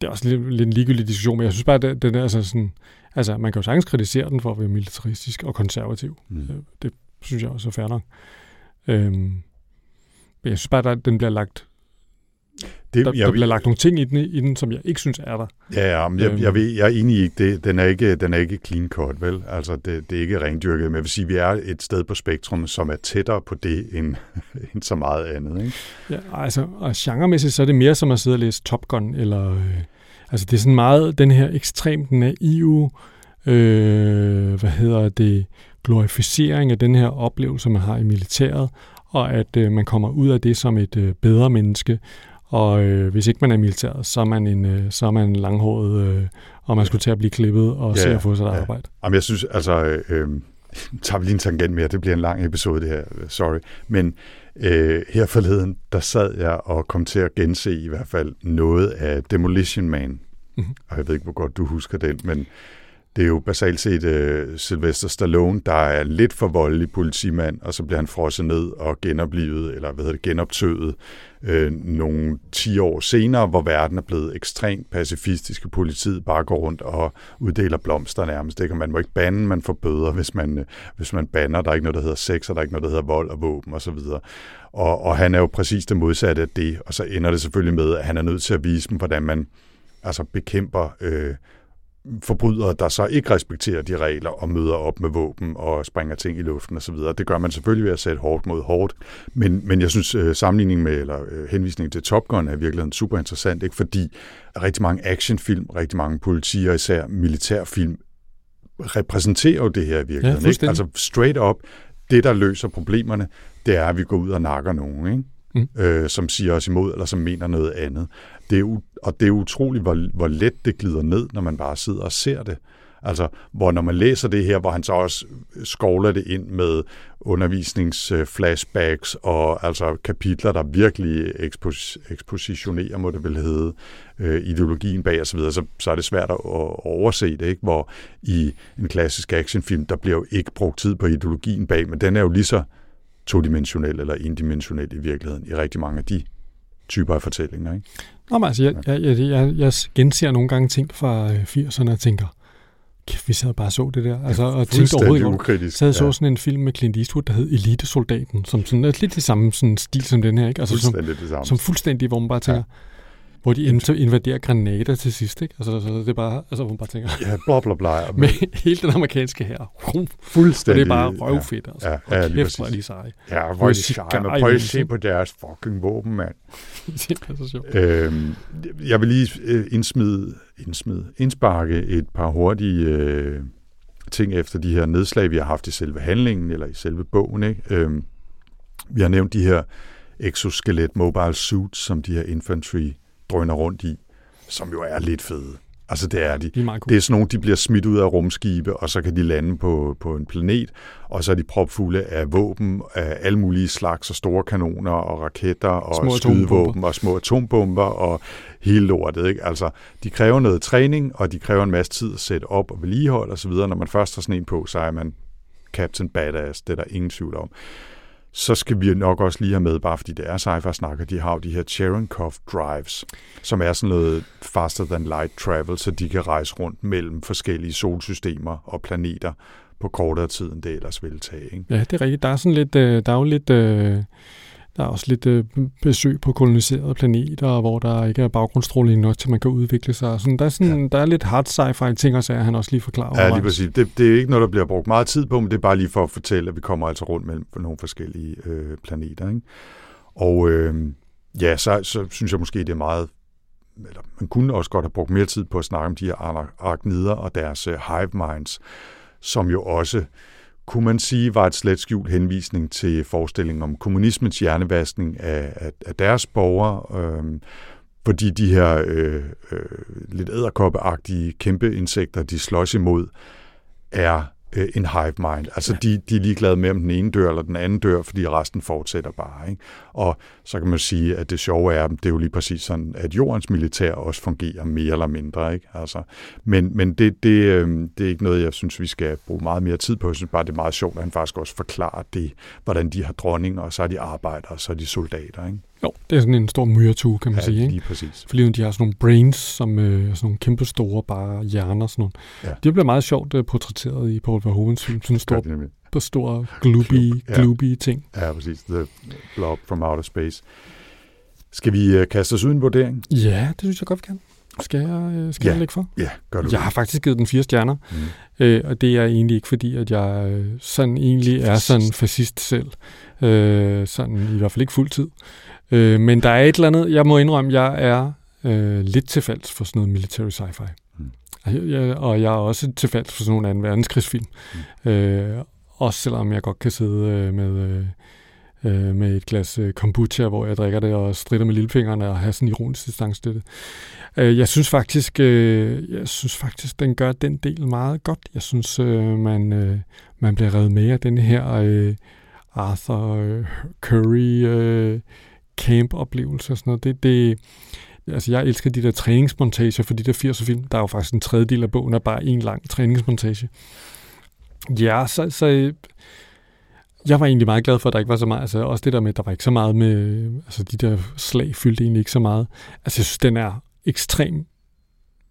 det er også lidt, lidt en ligegyldig diskussion, men jeg synes bare, at den- er altså sådan, altså man kan jo sagtens kritisere den for at være militaristisk og konservativ. Mm. Øh, Det synes jeg også er fair nok. Øhm, men jeg synes bare, at den bliver lagt, Det, der, jeg, der bliver lagt nogle ting i den, i den, som jeg ikke synes er der. Ja, ja men jeg, Øhm. jeg, ved, jeg er enig i, det, den, er ikke, den er ikke clean cut, vel? Altså, det, det er ikke rendyrket, men jeg vil sige, at vi er et sted på spektrum, som er tættere på det, end, end så meget andet, ikke? Ja, altså, og genremæssigt, så er det mere som at sidde og læse Top Gun, eller, øh, altså det er sådan meget den her ekstremt naive, øh, hvad hedder det, glorificering af den her oplevelse, man har i militæret, og at øh, man kommer ud af det som et øh, bedre menneske, og øh, hvis ikke man er militæret, så er man en, øh, så er man en langhåret, øh, og man skulle til at blive klippet og Ja, se at få sig et ja. arbejde. Jamen, jeg synes, altså, øh, øh, tager vi lige en tangent mere, det bliver en lang episode det her, sorry. Men øh, her forleden, der sad jeg og kom til at gense i hvert fald noget af Demolition Man. Mhm. Og jeg ved ikke, hvor godt du husker den, men det er jo basalt set uh, Sylvester Stallone, der er lidt for voldelig politimand, og så bliver han frosset ned og genoplivet, eller hvad hedder det, genoptøet uh, nogle 10 år senere, hvor verden er blevet ekstremt pacifistisk, og politiet bare går rundt og uddeler blomster nærmest. Det kan man må ikke bande, man får bøder, hvis man, uh, hvis man banner. Der er ikke noget, der hedder sex, og der er ikke noget, der hedder vold og våben osv. Og, og han er jo præcis det modsatte af det, og så ender det selvfølgelig med, at han er nødt til at vise dem, hvordan man altså bekæmper øh, forbrydere, der så ikke respekterer de regler og møder op med våben og springer ting i luften osv. Det gør man selvfølgelig ved at sætte hårdt mod hårdt. Men, men jeg synes, øh, sammenligning med, eller øh, henvisning til Top Gun er virkelig super interessant, ikke? fordi rigtig mange actionfilm, rigtig mange politi og især militærfilm repræsenterer jo det her i virkeligheden. Ja, ikke? Altså straight up, det der løser problemerne, det er, at vi går ud og nakker nogen, ikke? Mm. Øh, som siger os imod, eller som mener noget andet. Det er, og det er utroligt, hvor, hvor let det glider ned, når man bare sidder og ser det. Altså, hvor når man læser det her, hvor han så også skovler det ind med undervisningsflashbacks og altså kapitler, der virkelig ekspos- ekspositionerer, må det vel hedde, øh, ideologien bag osv., så, så er det svært at overse det, ikke? hvor i en klassisk actionfilm, der bliver jo ikke brugt tid på ideologien bag, men den er jo lige så todimensionel eller indimensionel i virkeligheden i rigtig mange af de typer af fortællinger. Ikke? Nå, men altså, jeg, jeg, jeg, jeg, jeg genser nogle gange ting fra 80'erne og tænker, kæft, vi sad bare så det der. Altså, og tænkte overhovedet ikke ukritisk. Så havde ja. så sådan en film med Clint Eastwood, der hed Elitesoldaten, som sådan, er lidt det samme sådan, stil som den her. Ikke? Altså, fuldstændig som, det samme. Som fuldstændig, hvor man bare tænker, ja hvor de invaderer granater til sidst, ikke? Altså, så det er bare, altså, hvor man bare tænker... Ja, bla bla bla. med hele den amerikanske her. Fuldstændig. Og det er bare røvfedt, ja. altså. Ja, ja, lige præcis. Hvor de seje. Ja, hvor de seje. Men prøv at se på deres fucking våben, mand. det er så sjovt. Øhm, jeg vil lige øh, indsmide, indsmide, indsparke et par hurtige øh, ting efter de her nedslag, vi har haft i selve handlingen, eller i selve bogen, ikke? Øhm, vi har nævnt de her exoskelet mobile suits, som de her infantry drøner rundt i, som jo er lidt fede. Altså det er de. De er cool. Det er sådan nogle, de bliver smidt ud af rumskibe, og så kan de lande på, på en planet, og så er de propfulde af våben af alle mulige slags, og store kanoner og raketter og små skydevåben og små atombomber og hele lortet. Ikke? Altså, de kræver noget træning, og de kræver en masse tid at sætte op og vedligeholde osv. Når man først har sådan en på, så er man Captain Badass. Det er der ingen tvivl om så skal vi nok også lige have med, bare fordi det er sci-fi snakker, de har jo de her Cherenkov drives, som er sådan noget faster than light travel, så de kan rejse rundt mellem forskellige solsystemer og planeter på kortere tid, end det ellers ville tage. Ikke? Ja, det er rigtigt. Der er, sådan lidt, øh, der er jo lidt... Øh der er også lidt øh, besøg på koloniserede planeter, hvor der ikke er baggrundsstråling nok til, man kan udvikle sig. Sådan, der, er sådan, ja. der er lidt hard sci-fi ting og sager, han også lige forklarer. Ja, lige præcis. Det, det er ikke noget, der bliver brugt meget tid på, men det er bare lige for at fortælle, at vi kommer altså rundt mellem nogle forskellige øh, planeter. Ikke? Og øh, ja, så, så synes jeg måske, det er meget eller man kunne også godt have brugt mere tid på at snakke om de her arachnider og deres uh, hive minds, som jo også kunne man sige, var et slet skjult henvisning til forestillingen om kommunismens hjernevaskning af, af, af deres borgere, øh, fordi de her øh, øh, lidt æderkoppeagtige kæmpe insekter, de slås imod, er øh, en hive mind. Altså ja. de, de er ligeglade med, om den ene dør eller den anden dør, fordi resten fortsætter bare. Ikke? Og så kan man sige, at det sjove er, det er jo lige præcis sådan, at jordens militær også fungerer mere eller mindre. Ikke? Altså, men men det, det, øh, det er ikke noget, jeg synes, vi skal bruge meget mere tid på. Jeg synes bare, det er meget sjovt, at han faktisk også forklarer det, hvordan de har dronninger, og så er de arbejdere, og så er de soldater. Ikke? Jo, det er sådan en stor myretue, kan man ja, sige. Ikke? lige præcis. Fordi de har sådan nogle brains, som øh, sådan nogle kæmpe store bare hjerner. Sådan nogle. Ja. Det bliver meget sjovt uh, portrætteret i Paul Verhoevens film. Sådan en stor, på stor gloopy, ja. gloopy ting. Ja, præcis. The Blob from Outer Space. Skal vi uh, kaste os ud en vurdering? Ja, det synes jeg godt, vi kan. Skal jeg, øh, skal ja. jeg lægge for? Ja, gør du Jeg har faktisk givet den fire stjerner, mm. øh, og det er egentlig ikke fordi, at jeg øh, sådan egentlig er sådan fascist selv. Øh, sådan i hvert fald ikke fuld tid. Øh, men der er et eller andet, jeg må indrømme, jeg er øh, lidt til falds for sådan noget military sci-fi. Mm. Jeg, og jeg er også til falds for sådan nogle 2. verdenskrigsfilm. Mm. Øh, også selvom jeg godt kan sidde øh, med... Øh, øh, med et glas øh, kombucha, hvor jeg drikker det og strider med lillefingrene og har sådan en ironisk distance til det. Øh, jeg synes faktisk, øh, jeg synes faktisk, den gør den del meget godt. Jeg synes, øh, man, øh, man bliver revet med af den her øh, Arthur øh, Curry øh, camp-oplevelse og sådan noget. Det, det, altså jeg elsker de der træningsmontager for de der 80'er film. Der er jo faktisk en tredjedel af bogen er bare en lang træningsmontage. Ja, så, så jeg var egentlig meget glad for, at der ikke var så meget. Altså også det der med, at der var ikke så meget med... Altså de der slag fyldte egentlig ikke så meget. Altså jeg synes, den er ekstrem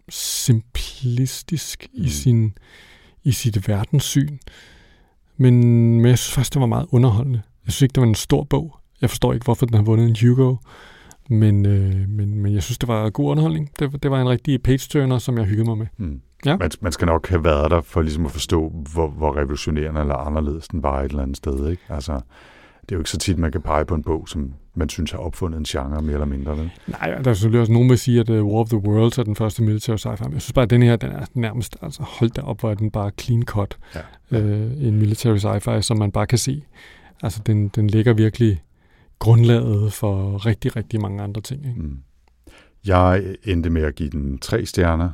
simplistisk mm. i, sin, i sit verdenssyn. Men, men jeg synes faktisk, det var meget underholdende. Jeg synes ikke, det var en stor bog. Jeg forstår ikke, hvorfor den har vundet en Hugo. Men, øh, men, men jeg synes, det var god underholdning. Det, det var en rigtig page-turner, som jeg hyggede mig med. Mm. Ja. Man, man skal nok have været der for ligesom at forstå, hvor, hvor revolutionerende eller anderledes den var et eller andet sted. Ikke? Altså, det er jo ikke så tit, man kan pege på en bog, som man synes har opfundet en genre mere eller mindre. Vel? Nej, der er selvfølgelig også nogen, der siger, at uh, War of the Worlds er den første military sci-fi. Men jeg synes bare, at den her, den er nærmest, altså hold da op, hvor er den bare clean cut. Ja. Øh, en military sci-fi, som man bare kan se. Altså, den, den ligger virkelig grundlaget for rigtig, rigtig mange andre ting. Ikke? Mm. Jeg endte med at give den tre stjerner.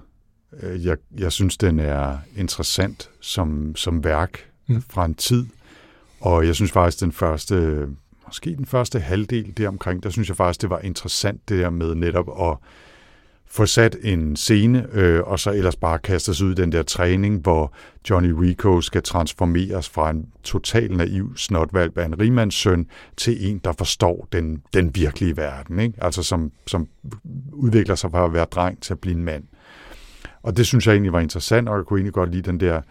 Øh, Jeg, jeg synes, den er interessant som, som værk Mm. fra en tid, og jeg synes faktisk, den første, måske den første halvdel deromkring, der synes jeg faktisk, det var interessant det der med netop at få sat en scene, øh, og så ellers bare kastes ud i den der træning, hvor Johnny Rico skal transformeres fra en total naiv snotvalg af en rigmandssøn til en, der forstår den, den virkelige verden, ikke? altså som, som udvikler sig fra at være dreng til at blive en mand. Og det synes jeg egentlig var interessant, og jeg kunne egentlig godt lide den der,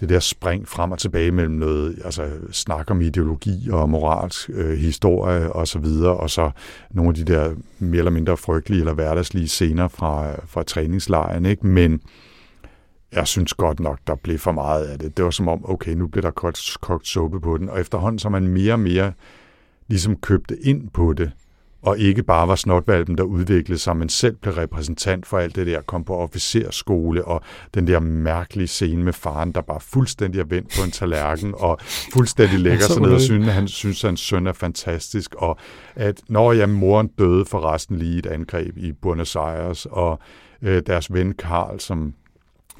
det der spring frem og tilbage mellem noget, altså snak om ideologi og moralsk øh, historie og så videre, og så nogle af de der mere eller mindre frygtelige eller hverdagslige scener fra, fra træningslejren, ikke? Men jeg synes godt nok, der blev for meget af det. Det var som om, okay, nu bliver der kogt, kogt suppe på den, og efterhånden så man mere og mere ligesom købte ind på det, og ikke bare var snotvalpen, der udviklede sig, men selv blev repræsentant for alt det der, kom på officerskole, og den der mærkelige scene med faren, der bare fuldstændig er vendt på en tallerken, og fuldstændig lægger sig ned og synes, at han synes, at hans søn er fantastisk, og at når jeg moren døde forresten lige et angreb i Buenos Aires, og øh, deres ven Karl, som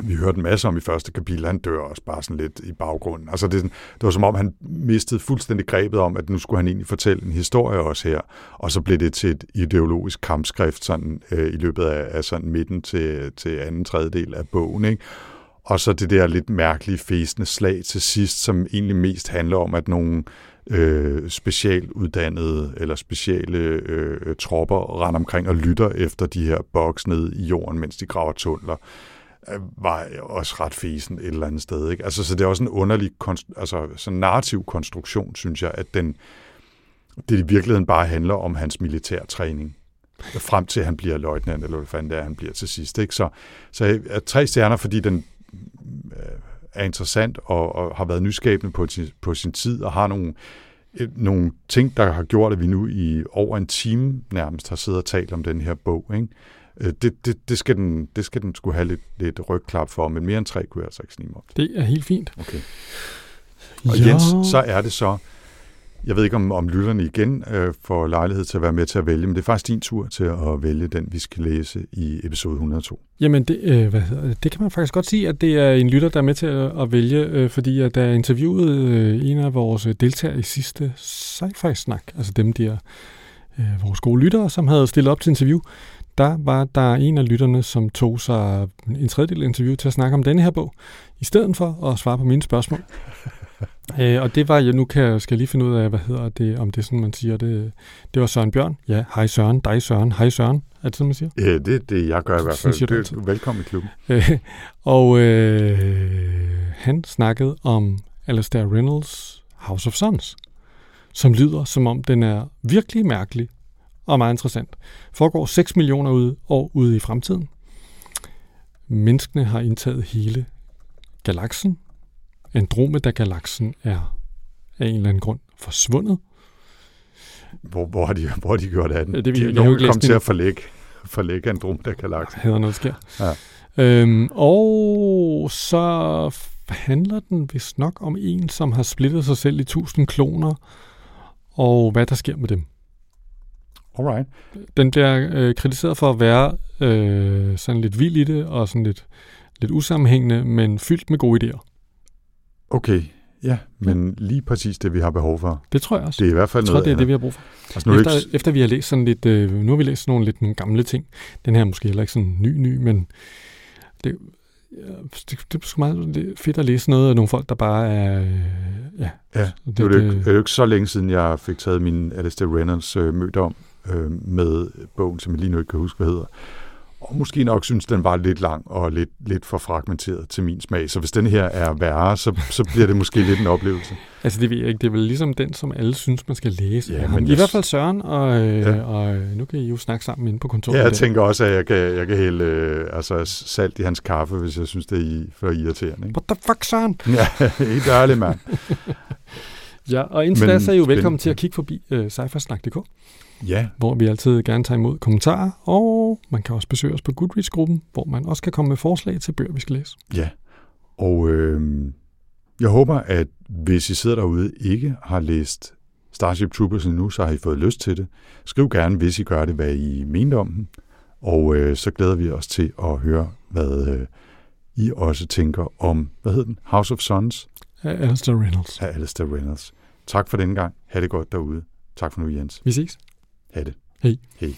vi hørte en masse om i første kapitel, han dør også bare sådan lidt i baggrunden. Altså det, er sådan- det var som om, han mistede fuldstændig grebet om, at nu skulle han egentlig fortælle en historie også her, og så blev det til et ideologisk kampskrift sådan, øh, i løbet af, af sådan midten til, til anden tredjedel af bogen. Ikke? Og så det der lidt mærkelige, fæsende slag til sidst, som egentlig mest handler om, at nogle øh, specialuddannede eller speciale øh, tropper render omkring og lytter efter de her boks ned i jorden, mens de graver tunneler Øh, var også ret fesen et eller andet sted. Ikke? Altså, så det er også en underlig konst- altså, sådan narrativ konstruktion, synes jeg, at den, det i virkeligheden bare handler om hans militærtræning frem til, han bliver løjtnant, eller hvad fanden det er, han bliver til sidst. Ikke? Så, så er tre stjerner, fordi den øh, er interessant og, og har været nyskabende på, sin- på sin tid, og har nogle, øh, nogle ting, der har gjort, at vi nu i over en time nærmest har siddet og talt om den her bog. Ikke? Øh, Det, det, det, skal den, det skal den skulle have lidt, lidt rygklap for, men mere end tre kunne jeg altså ikke snige mig op. Det er helt fint. Okay. Og ja. Jens, så er det så, jeg ved ikke om, om lytterne igen øh, får lejlighed til at være med til at vælge, men det er faktisk din tur til at vælge den, vi skal læse i episode 102. Jamen, det, øh, hvad det? det kan man faktisk godt sige, at det er en lytter, der er med til at, at vælge, øh, fordi at der er interviewet øh, en af vores deltagere i sidste sci-fi-snak, altså dem der, øh, vores gode lyttere, som havde stillet op til interview. Der var der en af lytterne, som tog sig en tredjedel interview til at snakke om denne her bog, i stedet for at svare på mine spørgsmål. Øh, og det var, jeg nu kan, skal jeg lige finde ud af, hvad hedder det, om det er sådan, man siger det. Det var Søren Bjørn. Ja, hej Søren, dig Søren, hej Søren. Er det sådan, man siger? Ja, det er det, jeg gør i hvert fald. siger Det, velkommen i klubben. Øh, og øh, han snakkede om Alastair Reynolds House of Sons, som lyder som om den er virkelig mærkelig og meget interessant. Foregår 6 millioner ud, år ude i fremtiden. Menneskene har indtaget hele galaksen. Andromeda-galaksen er af en eller anden grund forsvundet. Hvor, hvor, har de, hvor har de gjort af den? Ja, det de, jeg- jeg nogen kom til at forlægge, forlægge Andromeda-galaksen. hedder noget, sker. Ja. Øhm, og så handler den vist nok om en, som har splittet sig selv i tusind kloner, og hvad der sker med dem. Alright. Den bliver øh, kritiseret for at være øh, sådan lidt vild i det, og sådan lidt, lidt usammenhængende, men fyldt med gode idéer. Okay, ja, men lige præcis det, vi har behov for. Det tror jeg også. Det er i hvert fald jeg tror, noget det er det, vi har brug for. Altså, nu er Efter, ikke, efter vi har læst sådan lidt, øh, nu har vi læst nogle lidt nogle gamle ting. Den her er måske heller ikke sådan ny, ny, men det, ja, det, det er sgu meget det fedt at læse noget af nogle folk, der bare er, øh, ja, Ja, det, det, det, er jo ikke, det er jo ikke så længe siden, jeg fik taget min Alistair Reynolds øh, mødt om øh, med bogen, som jeg lige nu ikke kan huske, hvad hedder. og måske nok synes, den var lidt lang og lidt, lidt for fragmenteret til min smag. Så hvis den her er værre, så, så bliver det måske lidt en oplevelse. Altså det ved jeg ikke, det er vel ligesom den, som alle synes, man skal læse. Ja, men I jeg- hvert fald Søren, og, øh, Ja. og øh, nu kan I jo snakke sammen inde på kontoret. Ja, jeg tænker også, at jeg kan, jeg kan hælde øh, altså, salt i hans kaffe, hvis jeg synes, det er i- for irriterende. Ikke? What the fuck, Søren? Ja, helt ærligt, mand. Ja, og indtil da, så er I jo velkommen til at kigge forbi øh, cyfersnak.dk, Ja, hvor vi altid gerne tager imod kommentarer, og man kan også besøge os på Goodreads-gruppen, hvor man også kan komme med forslag til bøger, vi skal læse. Ja, og øh, jeg håber, at hvis I sidder derude ikke har læst Starship Troopers endnu, så har I fået lyst til det. Skriv gerne, hvis I gør det, hvad I mente om den. Og øh, så glæder vi os til at høre, hvad øh, I også tænker om, hvad hedder den? House of Sons Af Alistair Reynolds. af Alistair Reynolds. Tak for denne gang. Ha' det godt derude. Tak for nu, Jens. Vi ses. Ha' det. Hej. Hej.